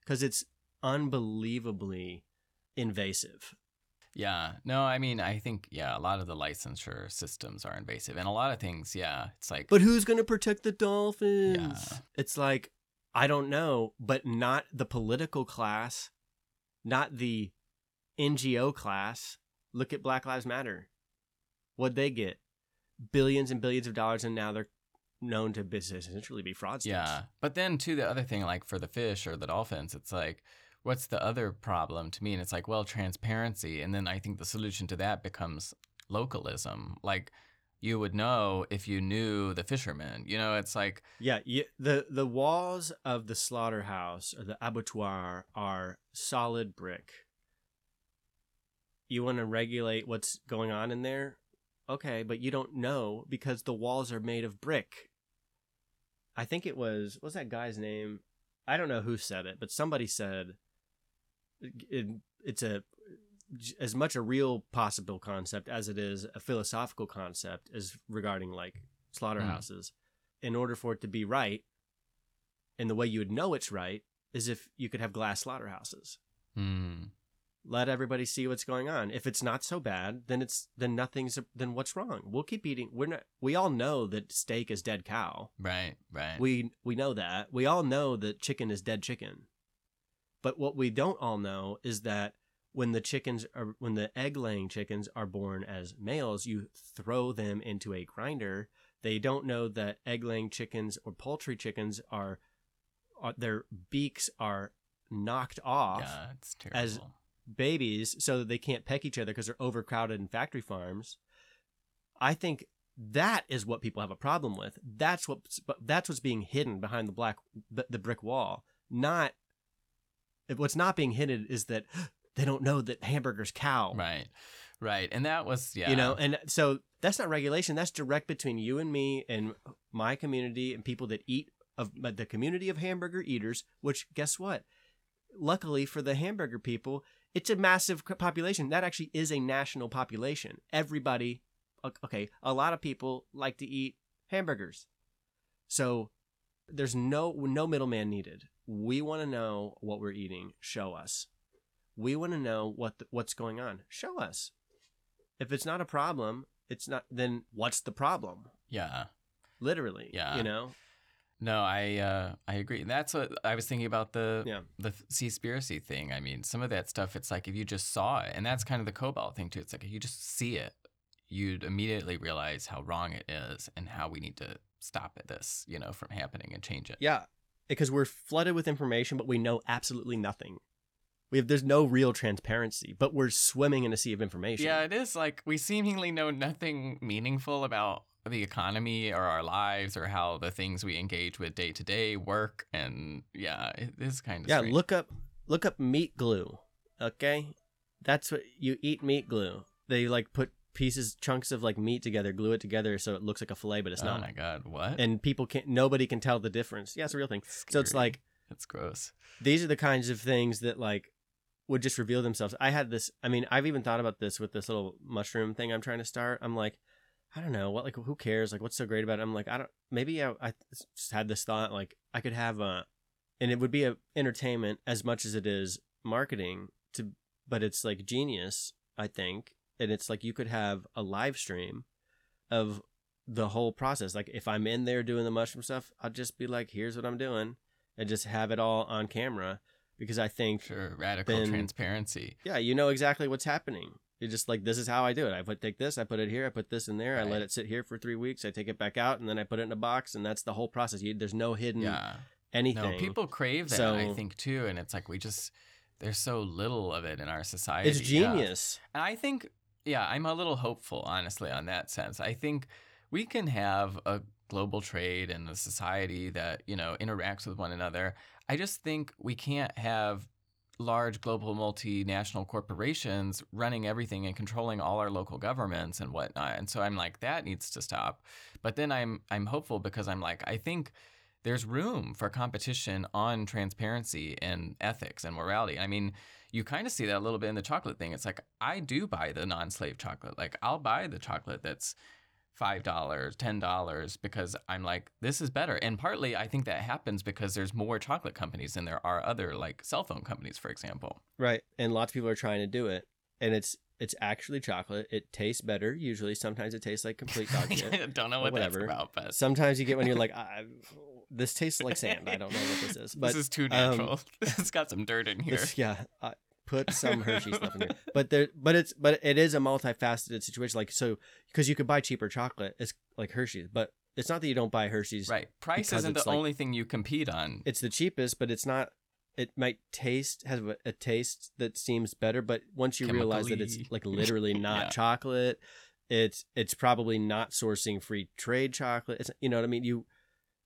because it's unbelievably invasive. Yeah. No, I mean, I think, yeah, a lot of the licensure systems are invasive. And a lot of things, yeah, it's like, But who's going to protect the dolphins? Yeah. It's like, I don't know, but not the political class, not the NGO class, Look at Black Lives Matter. What'd they get? Billions and billions of dollars, and now they're known to bus- essentially be fraudsters. Yeah. But then, too, the other thing, like for the fish or the dolphins, it's like, what's the other problem to me? And it's like, well, transparency. And then I think the solution to that becomes localism. Like, you would know if you knew the fishermen. You know, it's like, Yeah, you, the the walls of the slaughterhouse or the abattoir are solid brick. You want to regulate what's going on in there? Okay, but you don't know because the walls are made of brick. I think it was what's that guy's name? I don't know who said it, but somebody said it, it's a as much a real possible concept as it is a philosophical concept as regarding like slaughterhouses in order for it to be right and the way you would know it's right is if you could have glass slaughterhouses hmm. Let everybody see what's going on. If it's not so bad then it's then nothing's then what's wrong? We'll keep eating we're not we all know that steak is dead cow. Right, right. we we know that. We all know that chicken is dead chicken. But what we don't all know is that when the chickens are when the egg laying chickens are born as males you throw them into a grinder. They don't know that egg laying chickens or poultry chickens are, are their beaks are knocked off yeah, it's terrible. as- babies so that they can't peck each other because they're overcrowded in factory farms. I think that is what people have a problem with. That's what that's what's being hidden behind the black the, the brick wall. Not what's not being hidden is that they don't know that hamburgers cow. right, right. And that was, yeah. You know, and so that's not regulation. That's direct between you and me and my community and people that eat of the community of hamburger eaters. Which guess what? Luckily for the hamburger people, it's a massive population. That actually is a national population. Everybody, okay, a lot of people like to eat hamburgers, so there's no no middleman needed. We want to know what we're eating. Show us. We want to know what the, what's going on. Show us. If it's not a problem, it's not. Then what's the problem? yeah. Literally. Yeah. You know. No, I uh, I agree. That's what I was thinking about the Yeah. the Seaspiracy thing. I mean, some of that stuff. It's like if you just saw it, and that's kind of the cobalt thing too. It's like if you just see it, you'd immediately realize how wrong it is and how we need to stop this, you know, from happening and change it. Yeah. Because we're flooded with information, but we know absolutely nothing. We have there's no real transparency, but we're swimming in a sea of information. Yeah, it is like we seemingly know nothing meaningful about the economy or our lives or how the things we engage with day to day work. And yeah, it is kind of Yeah. strange. Look up look up meat glue. Okay. That's what you eat meat glue. They like put pieces chunks of like meat together, glue it together so it looks like a fillet, but it's oh not. my god, what? And people can't. Nobody can tell the difference. Yeah, it's a real thing. So it's like it's gross. these are the kinds of things that like would just reveal themselves. I had this. I mean, I've even thought about this with this little mushroom thing I'm trying to start. I'm like, I don't know what. Like, who cares? Like, what's so great about it? I'm like, I don't. Maybe I, I just had this thought. Like, I could have a, and it would be a entertainment as much as it is marketing. To, but it's like genius. I think, and it's like you could have a live stream of the whole process. Like, if I'm in there doing the mushroom stuff, I'll just be like, here's what I'm doing, and just have it all on camera because I think Sure, radical Then- transparency. yeah, you know exactly what's happening. You're just like, this is how I do it. I put take this, I put it here, I put this in there, I let it sit here for three weeks, I take it back out, and then I put it in a box, and that's the whole process. You, there's no hidden Yeah. anything. No, people crave that, I think, too. And it's like we just, there's so little of it in our society. it's yeah. genius. And I think, yeah, I'm a little hopeful, honestly, on that sense. I think we can have a global trade and a society that, you know, interacts with one another. I just think we can't have large global multinational corporations running everything and controlling all our local governments and whatnot. And so I'm like, that needs to stop. But then I'm I'm hopeful because I'm like, I think there's room for competition on transparency and ethics and morality. I mean, you kind of see that a little bit in the chocolate thing. It's like I do buy the non-slave chocolate. Like I'll buy the chocolate that's five dollars, ten dollars because I'm like this is better. And partly I think that happens because there's more chocolate companies than there are other like cell phone companies, for example. Right. And lots of people are trying to do it. And it's it's actually chocolate. It tastes better. Usually, sometimes it tastes like complete dog shit. I don't know what whatever. that's about, but Sometimes you get when you're like, I, this tastes like sand. I don't know what this is. But this is too um, natural. it's got some dirt in here. This- yeah. Uh, put some Hershey stuff in there. But there, but it's but it is a multifaceted situation. Like so, because you could buy cheaper chocolate, it's like Hershey's, but it's not that you don't buy Hershey's. Right. Price isn't the like- only thing you compete on. It's the cheapest, but it's not. It might taste has a, a taste that seems better, but once you realize that it's like literally not Yeah. chocolate, it's it's probably not sourcing free trade chocolate. It's you know what I mean. You,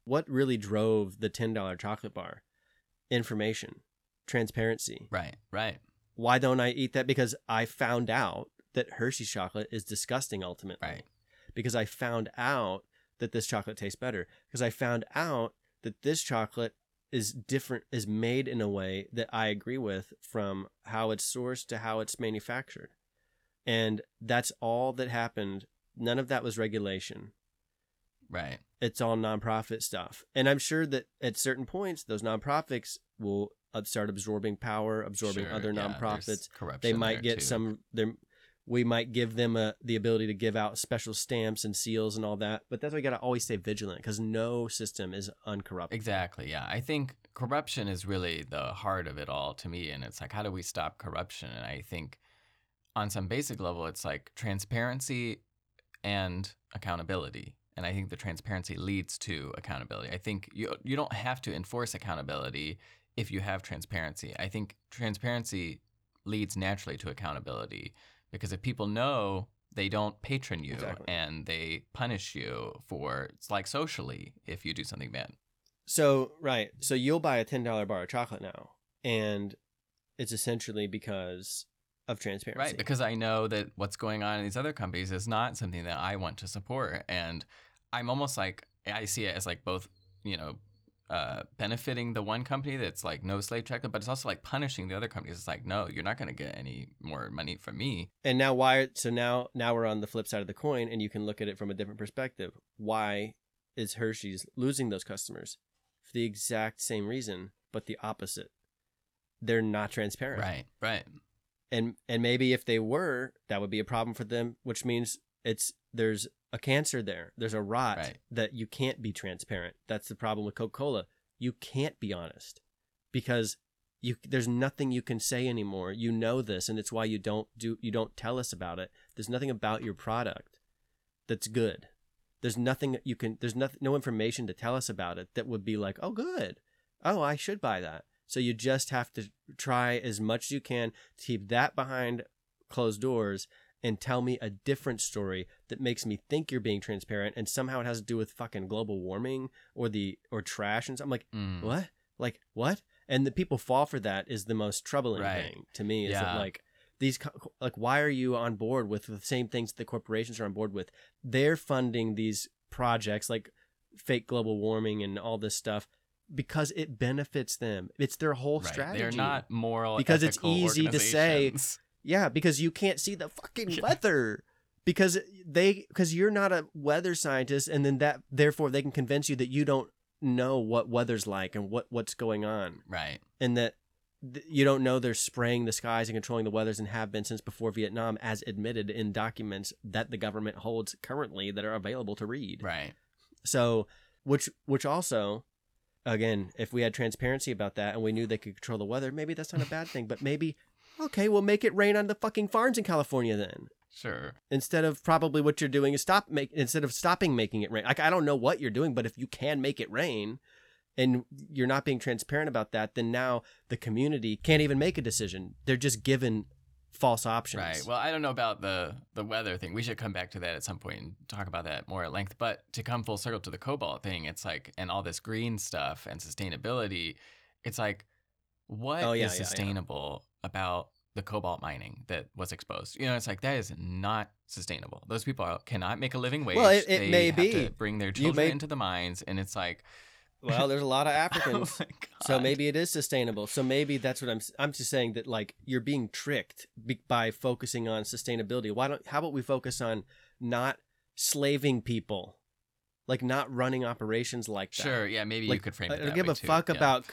what really drove the ten dollar chocolate bar? Information, transparency. Right. Right. Why don't I eat that? Because I found out that Hershey's chocolate is disgusting ultimately. Right. Because I found out that this chocolate tastes better. Because I found out that this chocolate is different, is made in a way that I agree with from how it's sourced to how it's manufactured. And that's all that happened. None of that was regulation Right. it's all nonprofit stuff. And I'm sure that at certain points, those nonprofits will start absorbing power, absorbing Sure, other yeah, nonprofits. They might get too. some. We might give them a, the ability to give out special stamps and seals and all that. But that's why you got to always stay vigilant because no system is uncorrupt. Exactly. Yeah. I think corruption is really the heart of it all to me. And it's like, how do we stop corruption? And I think on some basic level, it's like transparency and accountability. And I think the transparency leads to accountability. I think you you don't have to enforce accountability if you have transparency. I think transparency leads naturally to accountability because if people know they don't patron you Exactly. and they punish you for it's like socially if you do something bad. So right, so you'll buy a ten dollar bar of chocolate now, and it's essentially because of transparency. Right, because I know that what's going on in these other companies is not something that I want to support, and I'm almost like I see it as like both, you know, uh, benefiting the one company that's like no slave chocolate, but it's also like punishing the other companies. It's like, no, you're not going to get any more money from me. and now why so now now we're on the flip side of the coin and you can look at it from a different perspective. Why is hershey's losing those customers? For the exact same reason but the opposite. They're not transparent. Right, right, and and maybe if they were that would be a problem for them which means it's there's a cancer there. There's a rot Right. that you can't be transparent. That's the problem with coca-cola. You can't be honest because you there's nothing you can say anymore. You know this and it's why you don't do you don't tell us about it. There's nothing about your product that's good. There's nothing you can there's nothing no information to tell us about it that would be like oh good. Oh i should buy that. So you just have to try as much as you can to keep that behind closed doors and tell me a different story that makes me think you're being transparent and somehow it has to do with fucking global warming or the or trash and something I'm like Mm. what like what and the people fall for that is the most troubling Right. thing to me is that Yeah. like these like why are you on board with the same things that the corporations are on board with they're funding these projects like fake global warming and all this stuff because it benefits them it's their whole right. strategy They're not moral Because it's easy to say-. Yeah, because you can't see the fucking weather. Because they because you're not a weather scientist and then that therefore they can convince you that you don't know what weather's like and what what's going on Right, and that th- you don't know they're spraying the skies and controlling the weathers and have been since before Vietnam as admitted in documents that the government holds currently that are available to read. right. So, which which also, again, if we had transparency about that and we knew they could control the weather, maybe that's not a bad thing. But maybe, okay, we'll make it rain on the fucking farms in California then. Sure. Instead of probably what you're doing is stop make instead of stopping making it rain. Like I don't know what you're doing, but if you can make it rain, and you're not being transparent about that, then now the community can't even make a decision. They're just given false options. Right. Well, I don't know about the the weather thing. We should come back to that at some point and talk about that more at length. But to come full circle to the cobalt thing, it's like and all this green stuff and sustainability, it's like what oh, is Oh, yeah, yeah. sustainable about the cobalt mining that was exposed? You know, it's like that is not sustainable. Those people are, cannot make a living wage. Well, it- it they may have be. to bring their children may- into the mines, and it's like, well, there's a lot of oh Africans. my So maybe it is sustainable. So maybe that's what I'm. I'm just saying that like you're being tricked by focusing on sustainability. Why don't? How about we focus on not slaving people, like not running operations like that. Sure, yeah, maybe you could frame it. I don't give a too, fuck yeah. about.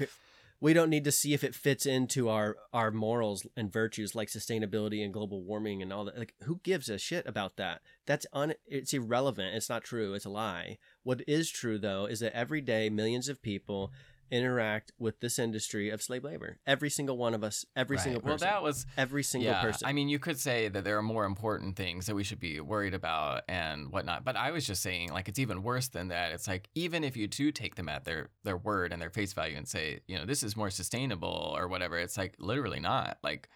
We don't need to see if it fits into our our morals and virtues like sustainability and global warming and all that. Like, who gives a shit about that? That's un. It's irrelevant. It's not true. It's a lie. What is true though is that every day millions of people interact with this industry of slave labor. Every single one of us, every Right. single Well, person. that was every single yeah, person. I mean, you could say that there are more important things that we should be worried about and whatnot. But I was just saying, like, it's even worse than that. It's like even if you do take them at their their word and their face value and say, you know, this is more sustainable or whatever, it's like literally not. Like,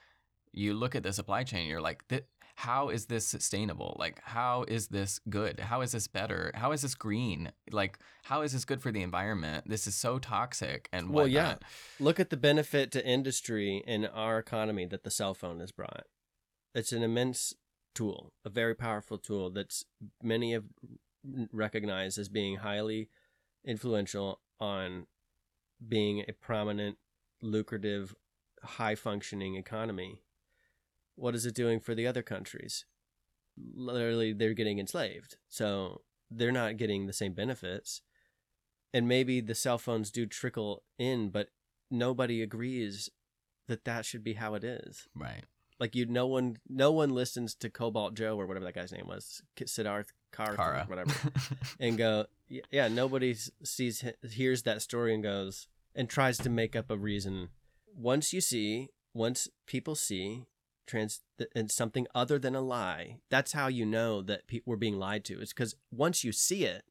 you look at the supply chain, you're like, "Th- how is this sustainable? Like, how is this good? How is this better? How is this green? Like, how is this good for the environment? This is so toxic and whatnot. Well, yeah. Look at the benefit to industry and our economy that the cell phone has brought. It's an immense tool, a very powerful tool that's many have recognized as being highly influential on being a prominent, lucrative, high functioning economy. What is it doing for the other countries? Literally, they're getting enslaved. So they're not getting the same benefits. And maybe the cell phones do trickle in, but nobody agrees that that should be how it is. Right. Like you, no one, no one listens to Cobalt Joe or whatever that guy's name was, Siddharth Kar, Kara. whatever, and go, yeah, nobody sees, hears that story and goes and tries to make up a reason. Once you see, once people see trans and something other than a lie, that's how you know that pe- we're being lied to. It's because once you see it,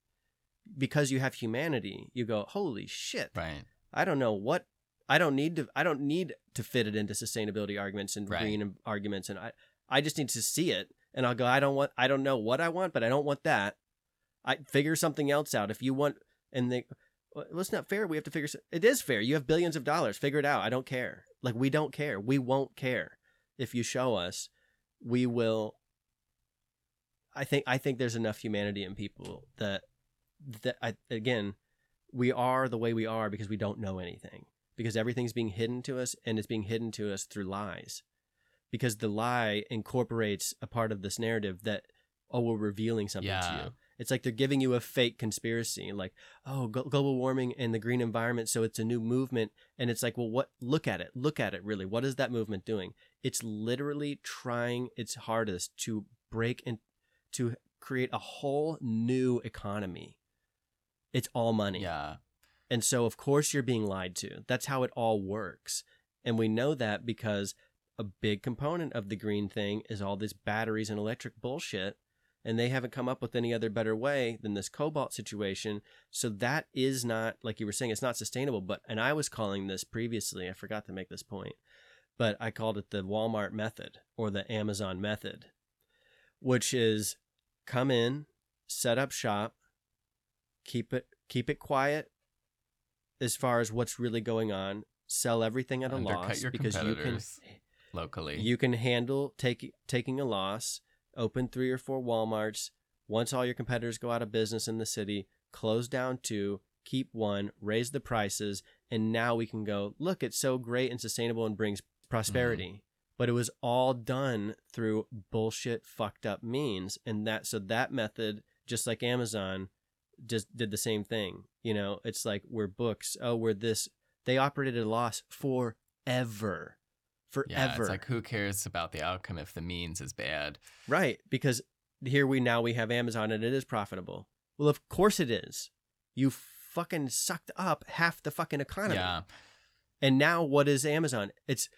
because you have humanity, you go, holy shit, right. I don't know what I don't need to I don't need to fit it into sustainability arguments and Right. green arguments and I I just need to see it and I'll go I don't want I don't know what I want but I don't want that. I figure something else out if you want and they well, it's not fair. We have to figure it is fair. You have billions of dollars. Figure it out. I don't care. Like we don't care. We won't care if you show us. We will I think I think there's enough humanity in people that that I again we are the way we are because we don't know anything because everything's being hidden to us and it's being hidden to us through lies because the lie incorporates a part of this narrative that oh we're revealing something to you it's like they're giving you a fake conspiracy like oh global warming and the green environment so it's a new movement and it's like well what look at it look at it really what is that movement doing it's literally trying its hardest to break and to create a whole new economy it's all money Yeah. and so, of course, you're being lied to. That's how it all works. And we know that because a big component of the green thing is all this batteries and electric bullshit. And they haven't come up with any other better way than this cobalt situation. So that is not, like you were saying, it's not sustainable. But, and I was calling this previously, I forgot to make this point, but I called it the Walmart method or the Amazon method, which is come in, set up shop, keep it keep it quiet as far as what's really going on sell everything at a Undercut loss because you can locally. you can handle take, taking a loss open three or four walmarts. Once all your competitors go out of business in the city close down two keep one raise the prices and now we can go look it's so great and sustainable and brings prosperity. Mm-hmm. But it was all done through bullshit fucked up means and that so that method just like amazon just did the same thing you know? It's like we're books. Oh we're this. They operated at a loss forever forever yeah, it's like who cares about the outcome if the means is bad? Right, because here we now we have Amazon and it is profitable. Well, of course it is. You fucking sucked up half the fucking economy. Yeah. And now what is Amazon? It's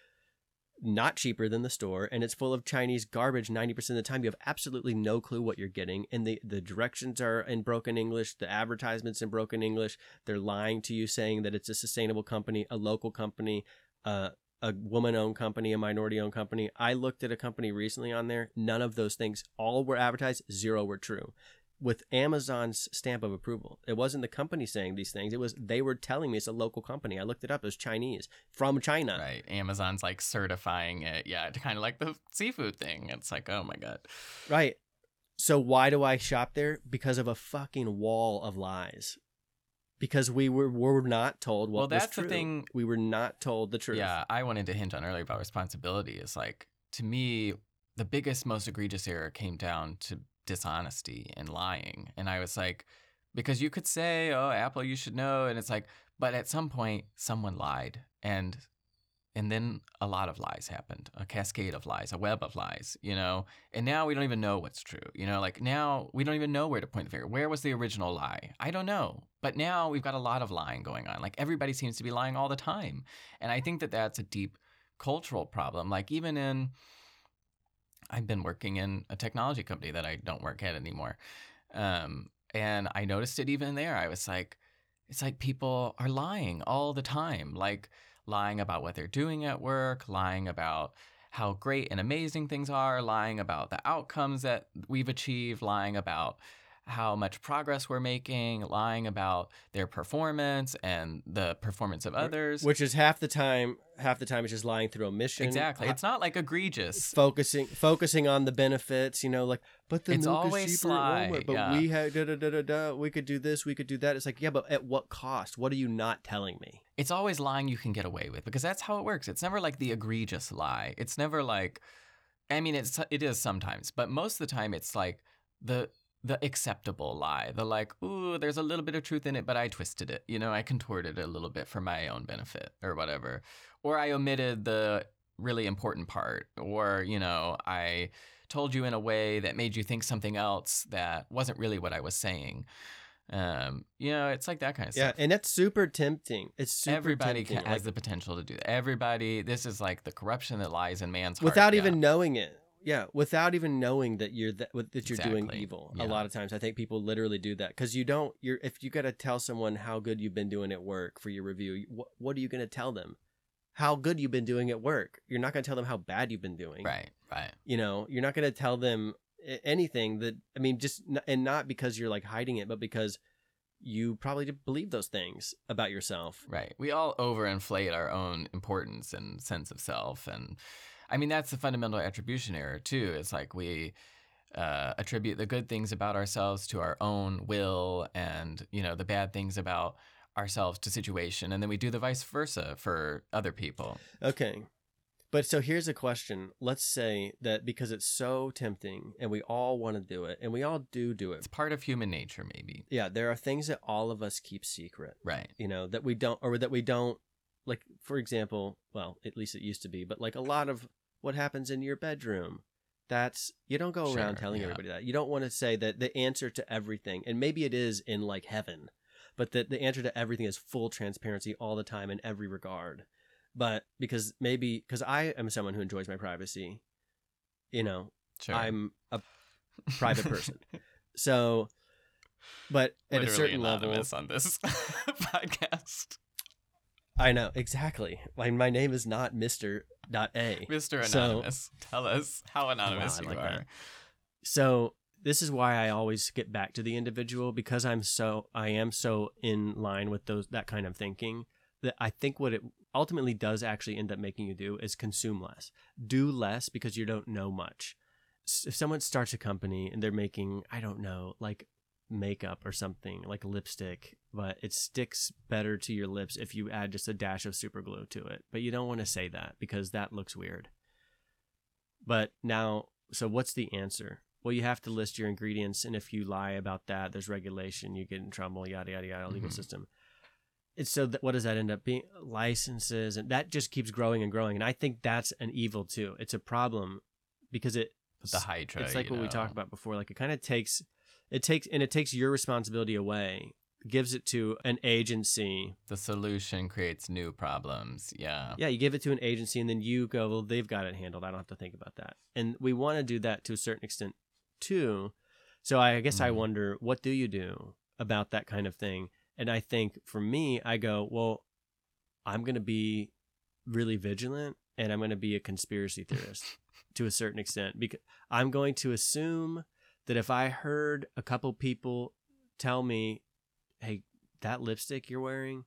not cheaper than the store and it's full of Chinese garbage 90% of the time. You have absolutely no clue what you're getting and the the directions are in broken English, the advertisements in broken English. They're lying to you saying that it's a sustainable company, a local company, uh a woman owned company, a minority owned company. I looked at a company recently on there. None of those things, all were advertised, zero were true. With Amazon's stamp of approval, it wasn't the company saying these things. It was they were telling me it's a local company. I looked it up. It was Chinese from China. Right. Amazon's like certifying it. Yeah. It's kind of like the seafood thing. It's like, oh my God. Right. So why do I shop there? Because of a fucking wall of lies. Because we were were not told what Well, was that's the thing- We were not told the truth. Yeah. I wanted to hint on earlier about responsibility. Is like, to me, the biggest, most egregious error came down to dishonesty and lying. And I was like, because you could say, oh, Apple, you should know. And it's like, but at some point, someone lied. And and then a lot of lies happened, a cascade of lies, a web of lies, you know. And now we don't even know what's true, you know. Like now we don't even know where to point the finger. Where was the original lie? I don't know. But now we've got a lot of lying going on. Like everybody seems to be lying all the time, and I think that that's a deep cultural problem. Like even in, I've been working in a technology company that I don't work at anymore, um, and I noticed it even there. I was like, it's like people are lying all the time, like lying about what they're doing at work, lying about how great and amazing things are, lying about the outcomes that we've achieved, lying about how much progress we're making, lying about their performance and the performance of others. Which is half the time. Half the time, it's just lying through omission. exactly. Uh, It's not like egregious. focusing focusing on the benefits. You know, like but the It's milk always is cheaper sly, Walmart, But yeah. we had da da da da da. We could do this. We could do that. It's like yeah, but at what cost? What are you not telling me? it's always lying you can get away with because that's how it works. It's never like the egregious lie. It's never like I mean it's it is sometimes, but most of the time it's like the the acceptable lie. The like, ooh, there's a little bit of truth in it, but I twisted it. You know, I contorted it a little bit for my own benefit or whatever. Or I omitted the really important part or, you know, I told you in a way that made you think something else that wasn't really what I was saying. Um, you know, it's like that kind of Yeah, stuff Yeah, and that's super tempting. It's super everybody tempting. can, like, has the potential to do that. Everybody, this is like the corruption that lies in man's heart. without yeah. even knowing it. Yeah, without even knowing that you're that that you're doing evil. Yeah. A lot of times, I think people literally do that because you don't. You're if you got to tell someone how good you've been doing at work for your review. What, what are you going to tell them? How good you've been doing at work. You're not going to tell them how bad you've been doing. right, right, You know, you're not going to tell them anything that I mean, just n- and not because you're like hiding it, but because you probably believe those things about yourself. right. We all overinflate our own importance and sense of self, and I mean that's the fundamental attribution error too. It's like we uh, attribute the good things about ourselves to our own will, and you know the bad things about ourselves to situation, and then we do the vice versa for other people. Okay. But so here's a question. Let's say that because it's so tempting and we all want to do it and we all do do it. It's part of human nature, maybe. Yeah, there are things that all of us keep secret, Right. you know, that we don't, or that we don't, like, for example, well, at least it used to be, but like a lot of what happens in your bedroom, that's, you don't go around Sure, telling yeah. everybody that. You don't want to say that the answer to everything, and maybe it is in like heaven, but that the answer to everything is full transparency all the time in every regard. But because maybe, because I am someone who enjoys my privacy, you know, Sure. I'm a private person. So, but at a certain level, on this podcast. I know exactly. My my name is not Mister Dot A. Mr. So- Anonymous, tell us how anonymous you like are. that. So this is why I always get back to the individual because I'm so I am so in line with those that kind of thinking that I think what it ultimately does actually end up making you do is consume less, do less because you don't know much. If someone starts a company and they're making I don't know like makeup or something like lipstick, but it sticks better to your lips if you add just a dash of super glue to it. But you don't want to say that because that looks weird. But now, so what's the answer? Well, you have to list your ingredients, and if you lie about that, there's regulation. You get in trouble. Yada yada yada. Legal Mhm. system. It's so that what does that end up being? Licenses, and that just keeps growing and growing. And I think that's an evil too. It's a problem because it With the Hydra. it's like what we talked about before. Like it kind of takes, it takes, and it takes your responsibility away, gives it to an agency. The solution creates new problems. Yeah. Yeah, you give it to an agency, and then you go, well, they've got it handled. I don't have to think about that. And we want to do that to a certain extent too. So I guess I Mhm. wonder, what do you do about that kind of thing? And I think for me, I go, well, I'm going to be really vigilant, and I'm going to be a conspiracy theorist to a certain extent because I'm going to assume that if I heard a couple people tell me, "Hey, that lipstick you're wearing,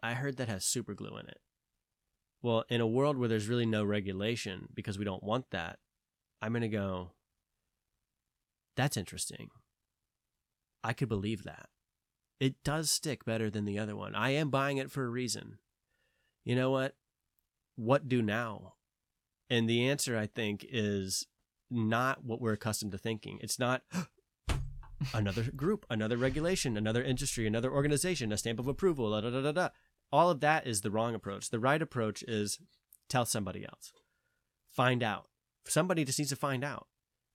I heard that has super glue in it." Well, in a world where there's really no regulation because we don't want that, I'm going to go, "That's interesting. I could believe that. It does stick better than the other one. I am buying it for a reason." You know what? What do now? And the answer, I think, is not what we're accustomed to thinking. It's not another group, another regulation, another industry, another organization, a stamp of approval, da da da da da. all of that is the wrong approach. The right approach is tell somebody else. Find out. Somebody just needs to find out.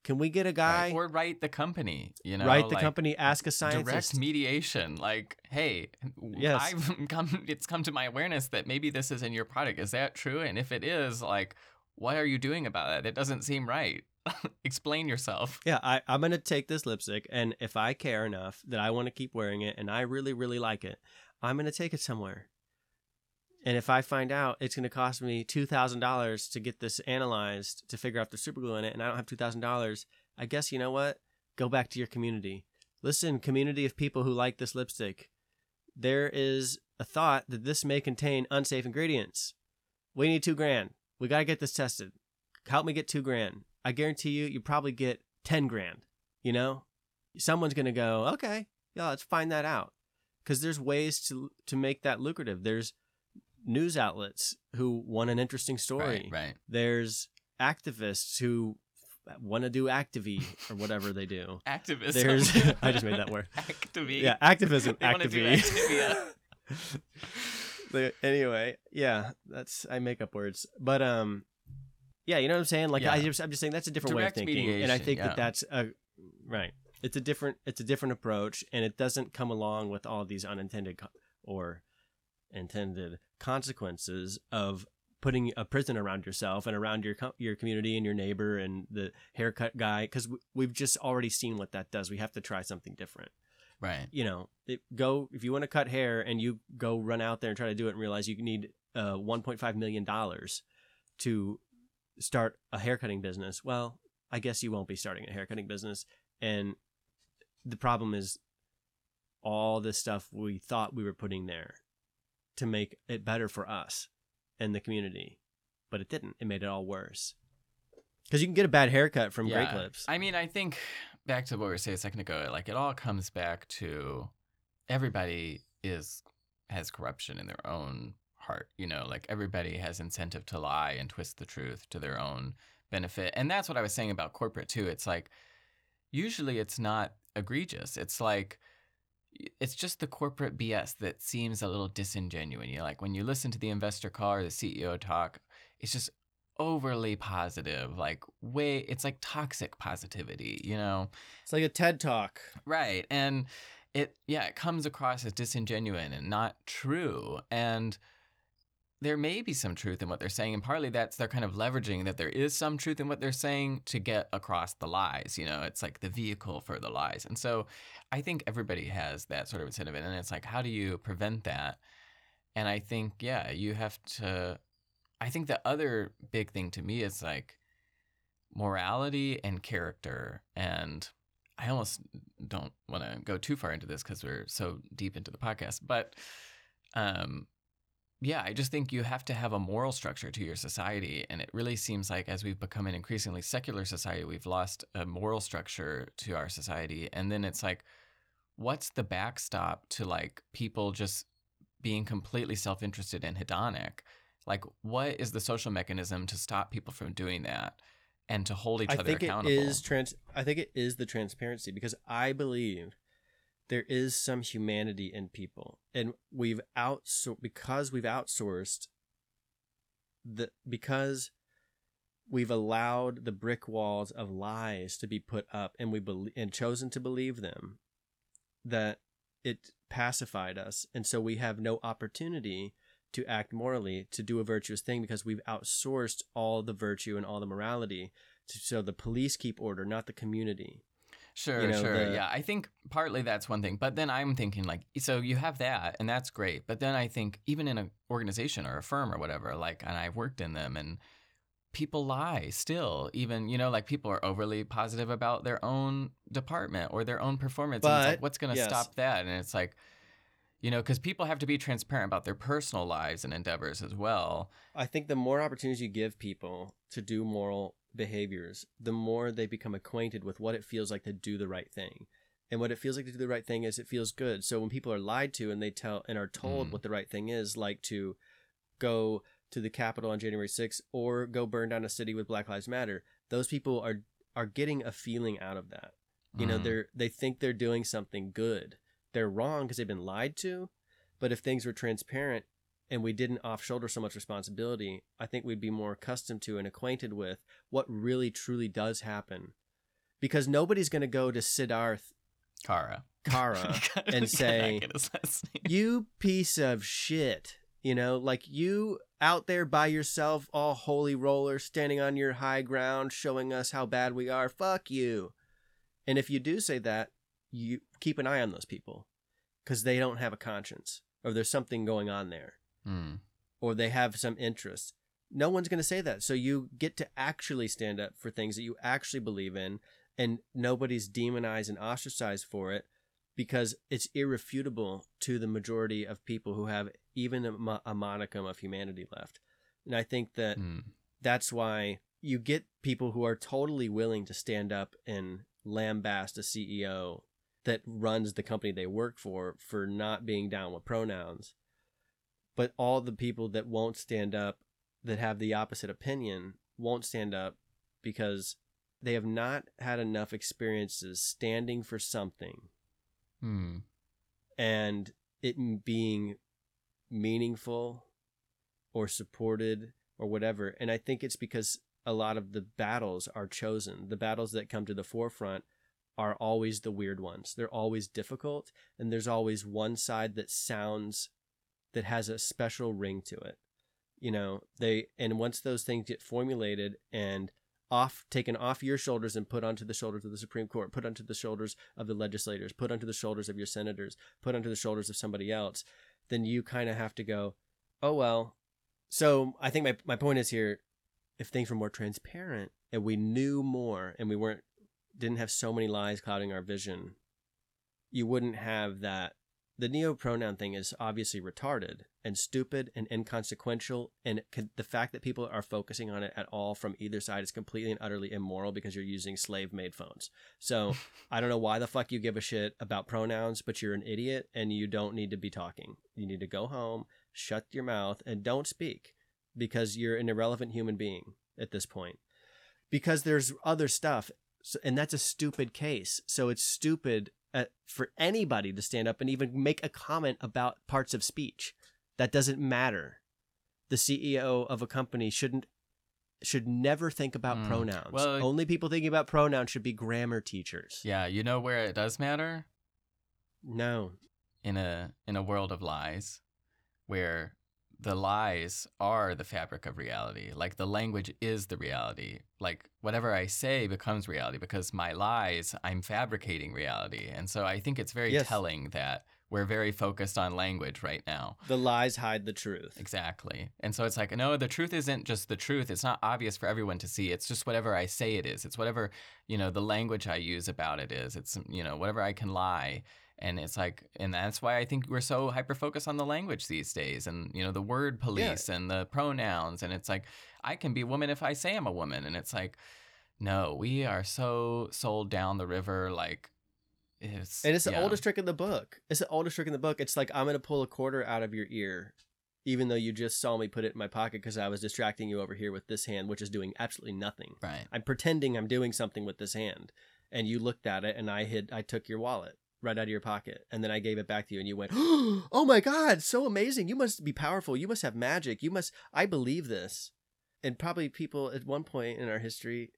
Can we get a guy Right. or write the company? You know, write the like, company, ask a scientist? direct mediation. Like, hey, Yes. I've come. It's come to my awareness that maybe this is in your product. Is that true? And if it is, like, what are you doing about it? It doesn't seem right. Explain yourself. Yeah, I, I'm gonna take this lipstick, and if I care enough that I want to keep wearing it, and I really, really like it, I'm gonna take it somewhere. And if I find out it's gonna cost me two thousand dollars to get this analyzed to figure out the super glue in it, and I don't have two thousand dollars, I guess you know what? Go back to your community. Listen, community of people who like this lipstick. There is a thought that this may contain unsafe ingredients. We need two grand. We gotta get this tested. Help me get two grand. I guarantee you, you probably get 10 grand. You know, someone's going to go, okay, yeah, let's find that out. Because there's ways to, to make that lucrative. There's news outlets who want an interesting story. Right. Right. There's activists who want to do activy or whatever they do. Activism. There's, I just made that word. Activy. Yeah, activism. They activy. The- anyway, yeah, that's I make up words, but um, yeah, you know what I'm saying. Like I just, I'm just saying that's a different Direct way of thinking, and I think yeah. that that's a right. It's a different, it's a different approach, and it doesn't come along with all these unintended co- or intended consequences of putting a prison around yourself and around your co- your community and your neighbor and the haircut guy because we've just already seen what that does. We have to try something different Right. you know, it, go if you want to cut hair and you go run out there and try to do it and realize you need uh, 1.5 million dollars to start a haircutting business. Well, I guess you won't be starting a haircutting business, and the problem is all the stuff we thought we were putting there to make it better for us and the community, but it didn't. It made it all worse. Because you can get a bad haircut from Great Clips. I mean, I think back to what we were saying a second ago, like it all comes back to everybody is has corruption in their own heart. You know, like everybody has incentive to lie and twist the truth to their own benefit. And that's what I was saying about corporate too. It's like usually it's not egregious. It's like it's just the corporate BS that seems a little disingenuous. You know, like when you listen to the investor call or the CEO talk, it's just overly positive, like way it's like toxic positivity, you know? it's like a TED talk. Right. And it yeah, it comes across as disingenuous and not true. And there may be some truth in what they're saying, and partly that's they're kind of leveraging that there is some truth in what they're saying to get across the lies. You know, it's like the vehicle for the lies. And so I think everybody has that sort of incentive. And it's like, how do you prevent that? And I think, yeah, you have to. I think the other big thing to me is like morality and character. And I almost don't want to go too far into this because we're so deep into the podcast. But um, yeah, I just think you have to have a moral structure to your society. And it really seems like as we've become an increasingly secular society, we've lost a moral structure to our society. And then it's like, what's the backstop to like people just being completely self interested and hedonic? Like, what is the social mechanism to stop people from doing that and to hold each I other think accountable? it is trans. I think it is the transparency because I believe there is some humanity in people, and we've outsourced because we've outsourced the because we've allowed the brick walls of lies to be put up, and we believe and chosen to believe them that it pacified us, and so we have no opportunity to act morally, to do a virtuous thing because we've outsourced all the virtue and all the morality. To, so the police keep order, not the community. Sure, you know, sure. the- Yeah, I think partly that's one thing. But then I'm thinking like, so you have that, and that's great. But then I think even in an organization or a firm or whatever, like, and I've worked in them, and people lie still. Even you know, like people are overly positive about their own department or their own performance. and it's But, like, what's going to yes. stop that? And it's like, you know, because people have to be transparent about their personal lives and endeavors as well. I think the more opportunities you give people to do moral behaviors, the more they become acquainted with what it feels like to do the right thing. And what it feels like to do the right thing is it feels good. So when people are lied to and they tell and are told Mm. what the right thing is, like to go to the Capitol on January 6th or go burn down a city with Black Lives Matter, those people are are getting a feeling out of that. You know, Mm. they're they think they're doing something good. They're wrong because they've been lied to. But if things were transparent, and we didn't off shoulder so much responsibility, I think we'd be more accustomed to and acquainted with what really truly does happen. Because nobody's going to go to Siddharth Kara. Kara and say, get his last name. you piece of shit. You know, like you out there by yourself, all holy roller, standing on your high ground, showing us how bad we are. Fuck you. And if you do say that, you keep an eye on those people because they don't have a conscience or there's something going on there Hmm. or they have some interest. No one's going to say that. So you get to actually stand up for things that you actually believe in, and nobody's demonized and ostracized for it because it's irrefutable to the majority of people who have even a, a monicum of humanity left. And I think that Hmm. that's why you get people who are totally willing to stand up and lambast a CEO that runs the company they work for for not being down with pronouns. But all the people that won't stand up, that have the opposite opinion, won't stand up because they have not had enough experiences standing for something Hmm. and it being meaningful or supported or whatever. And I think it's because a lot of the battles are chosen. The battles that come to the forefront are always the weird ones. They're always difficult, and there's always one side that sounds that has a special ring to it. You know, they and once those things get formulated and off taken off your shoulders and put onto the shoulders of the Supreme Court, put onto the shoulders of the legislators, put onto the shoulders of your senators, put onto the shoulders of somebody else, then you kind of have to go, oh well. So I think my my point is here, if things were more transparent and we knew more and we weren't didn't have so many lies clouding our vision, you wouldn't have that. The neo pronoun thing is obviously retarded and stupid and inconsequential, and could, the fact that people are focusing on it at all from either side is completely and utterly immoral because you're using slave made phones. So I don't know why the fuck you give a shit about pronouns, but you're an idiot and you don't need to be talking. You need to go home, shut your mouth, and don't speak because you're an irrelevant human being at this point. Because there's other stuff, so, and that's a stupid case. So it's stupid uh, for anybody to stand up and even make a comment about parts of speech. That doesn't matter. The CEO of a company shouldn't should never think about Mm. pronouns. Well- Only people thinking about pronouns should be grammar teachers. Yeah, you know where it does matter No. in a in a world of lies, where the lies are the fabric of reality. Like the language is the reality. Like whatever I say becomes reality because my lies, I'm fabricating reality. And so I think it's very Yes. telling that we're very focused on language right now. The lies hide the truth. Exactly. And so it's like, no, the truth isn't just the truth. It's not obvious for everyone to see. It's just whatever I say it is. It's whatever, you know, the language I use about it is. It's, you know, whatever I can lie. And it's like, and that's why I think we're so hyper focused on the language these days and, you know, the word police and the pronouns. And it's like, I can be a woman if I say I'm a woman. And it's like, no, we are so sold down the river. Like, it's, And it's the yeah. oldest trick in the book. It's the oldest trick in the book. It's like I'm gonna pull a quarter out of your ear, even though you just saw me put it in my pocket because I was distracting you over here with this hand, which is doing absolutely nothing. Right. I'm pretending I'm doing something with this hand, and you looked at it, and I hid. I took your wallet right out of your pocket, and then I gave it back to you, and you went, "Oh my god, so amazing! You must be powerful. You must have magic. You must. I believe this." And probably people at one point in our history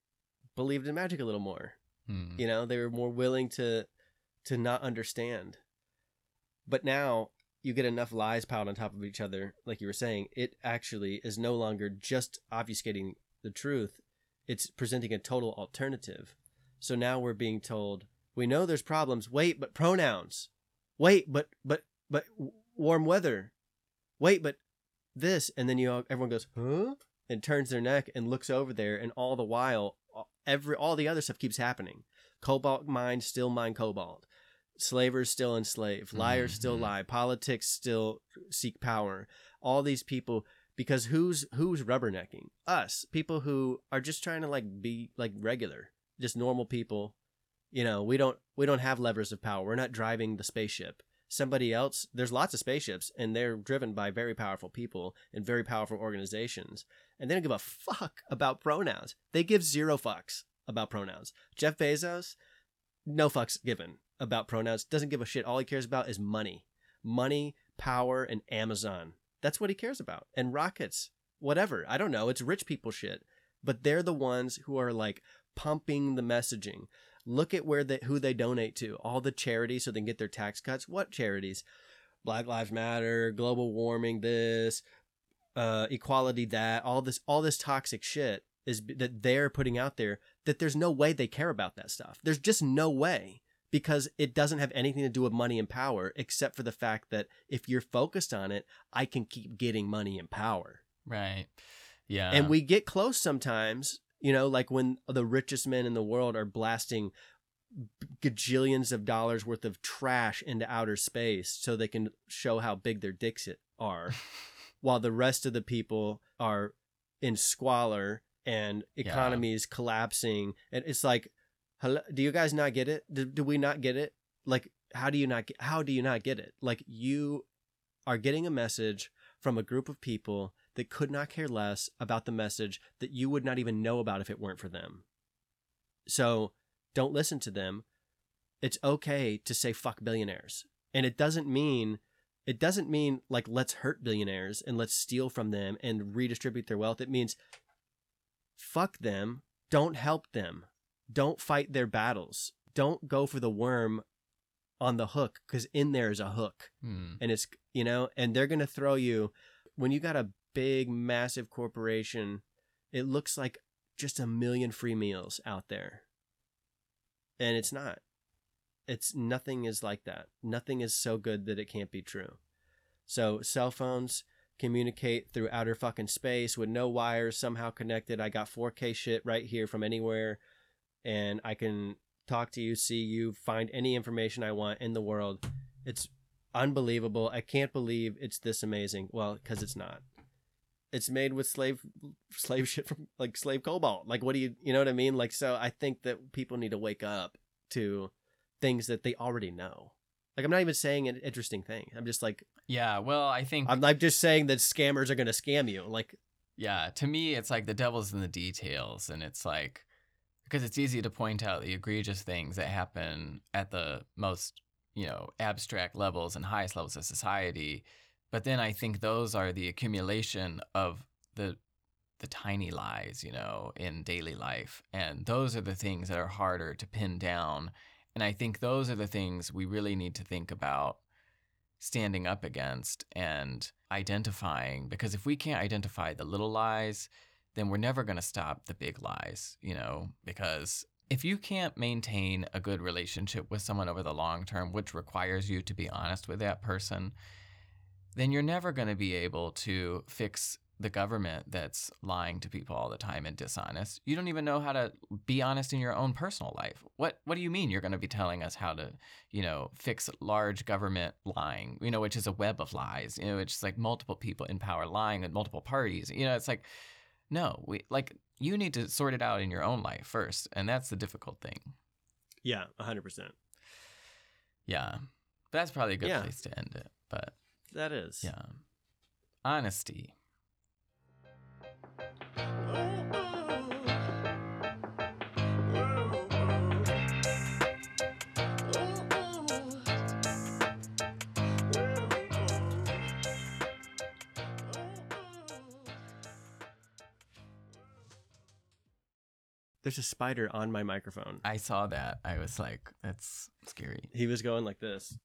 believed in magic a little more. Hmm. You know, they were more willing to to not understand. But now you get enough lies piled on top of each other, like you were saying, it actually is no longer just obfuscating the truth, it's presenting a total alternative. So now we're being told, we know there's problems. Wait, but pronouns. Wait, but but but warm weather. Wait, but this and then you all, everyone goes, "Huh?" and turns their neck and looks over there and all the while every all the other stuff keeps happening. Cobalt mines still mine cobalt. Slavers still enslave. Liars still Mhm. lie. Politics still seek power. All these people because who's who's rubbernecking? Us. People who are just trying to like be like regular, just normal people. You know, we don't we don't have levers of power. We're not driving the spaceship. Somebody else, there's lots of spaceships and they're driven by very powerful people and very powerful organizations. And they don't give a fuck about pronouns. They give zero fucks about pronouns. Jeff Bezos, no fucks given about pronouns. Doesn't give a shit. All he cares about is money. Money, power, and Amazon. That's what he cares about. And rockets, whatever. I don't know. It's rich people shit. But they're the ones who are like pumping the messaging. Look at where they who they donate to. All the charities so they can get their tax cuts. What charities? Black Lives Matter, global warming, this, uh, equality, that, all this, all this toxic shit is that they're putting out there. That there's no way they care about that stuff. There's just no way because it doesn't have anything to do with money and power, except for the fact that if you're focused on it, I can keep getting money and power. Right. Yeah. And we get close sometimes, you know, like when the richest men in the world are blasting gajillions of dollars worth of trash into outer space so they can show how big their dicks are, while the rest of the people are in squalor and economies yeah. collapsing. And it's like, hello, do you guys not get it? Do, do we not get it? Like, how do you not get? How do you not get it? Like, you are getting a message from a group of people that could not care less about the message that you would not even know about if it weren't for them. So don't listen to them. It's okay to say fuck billionaires. And it doesn't mean it doesn't mean like let's hurt billionaires and let's steal from them and redistribute their wealth. It means fuck them, don't help them. Don't fight their battles. Don't go for the worm on the hook cuz in there is a hook. Hmm. And it's you know, and they're going to throw you when you got a big massive corporation, it looks like just a million free meals out there. And it's not. It's nothing is like that. Nothing is so good that it can't be true. So cell phones communicate through outer fucking space with no wires somehow connected. I got 4k shit right here from anywhere and i can talk to you see you find any information i want in the world. It's unbelievable. I can't believe it's this amazing. Well because it's not it's made with slave slave shit from like slave cobalt. Like what do you you know what I mean? Like so I think that people need to wake up to things that they already know. Like I'm not even saying an interesting thing. I'm just like Yeah, well, I think I'm like just saying that scammers are going to scam you. Like yeah, to me it's like the devil's in the details and it's like because it's easy to point out the egregious things that happen at the most, you know, abstract levels and highest levels of society but then I think those are the accumulation of the the tiny lies, you know, in daily life. And those are the things that are harder to pin down. And I think those are the things we really need to think about standing up against and identifying because if we can't identify the little lies, then we're never going to stop the big lies, you know, because if you can't maintain a good relationship with someone over the long term, which requires you to be honest with that person, then you're never going to be able to fix the government that's lying to people all the time and dishonest. You don't even know how to be honest in your own personal life. What what do you mean you're going to be telling us how to, you know, fix large government lying, you know, which is a web of lies. You know, it's like multiple people in power lying at multiple parties. You know, it's like no, we like you need to sort it out in your own life first, and that's the difficult thing. Yeah, 100%. Yeah. But that's probably a good Yeah. place to end it. But That is. yeah. Honesty. There's a spider on my microphone. I saw that. I was like, that's scary. He was going like this.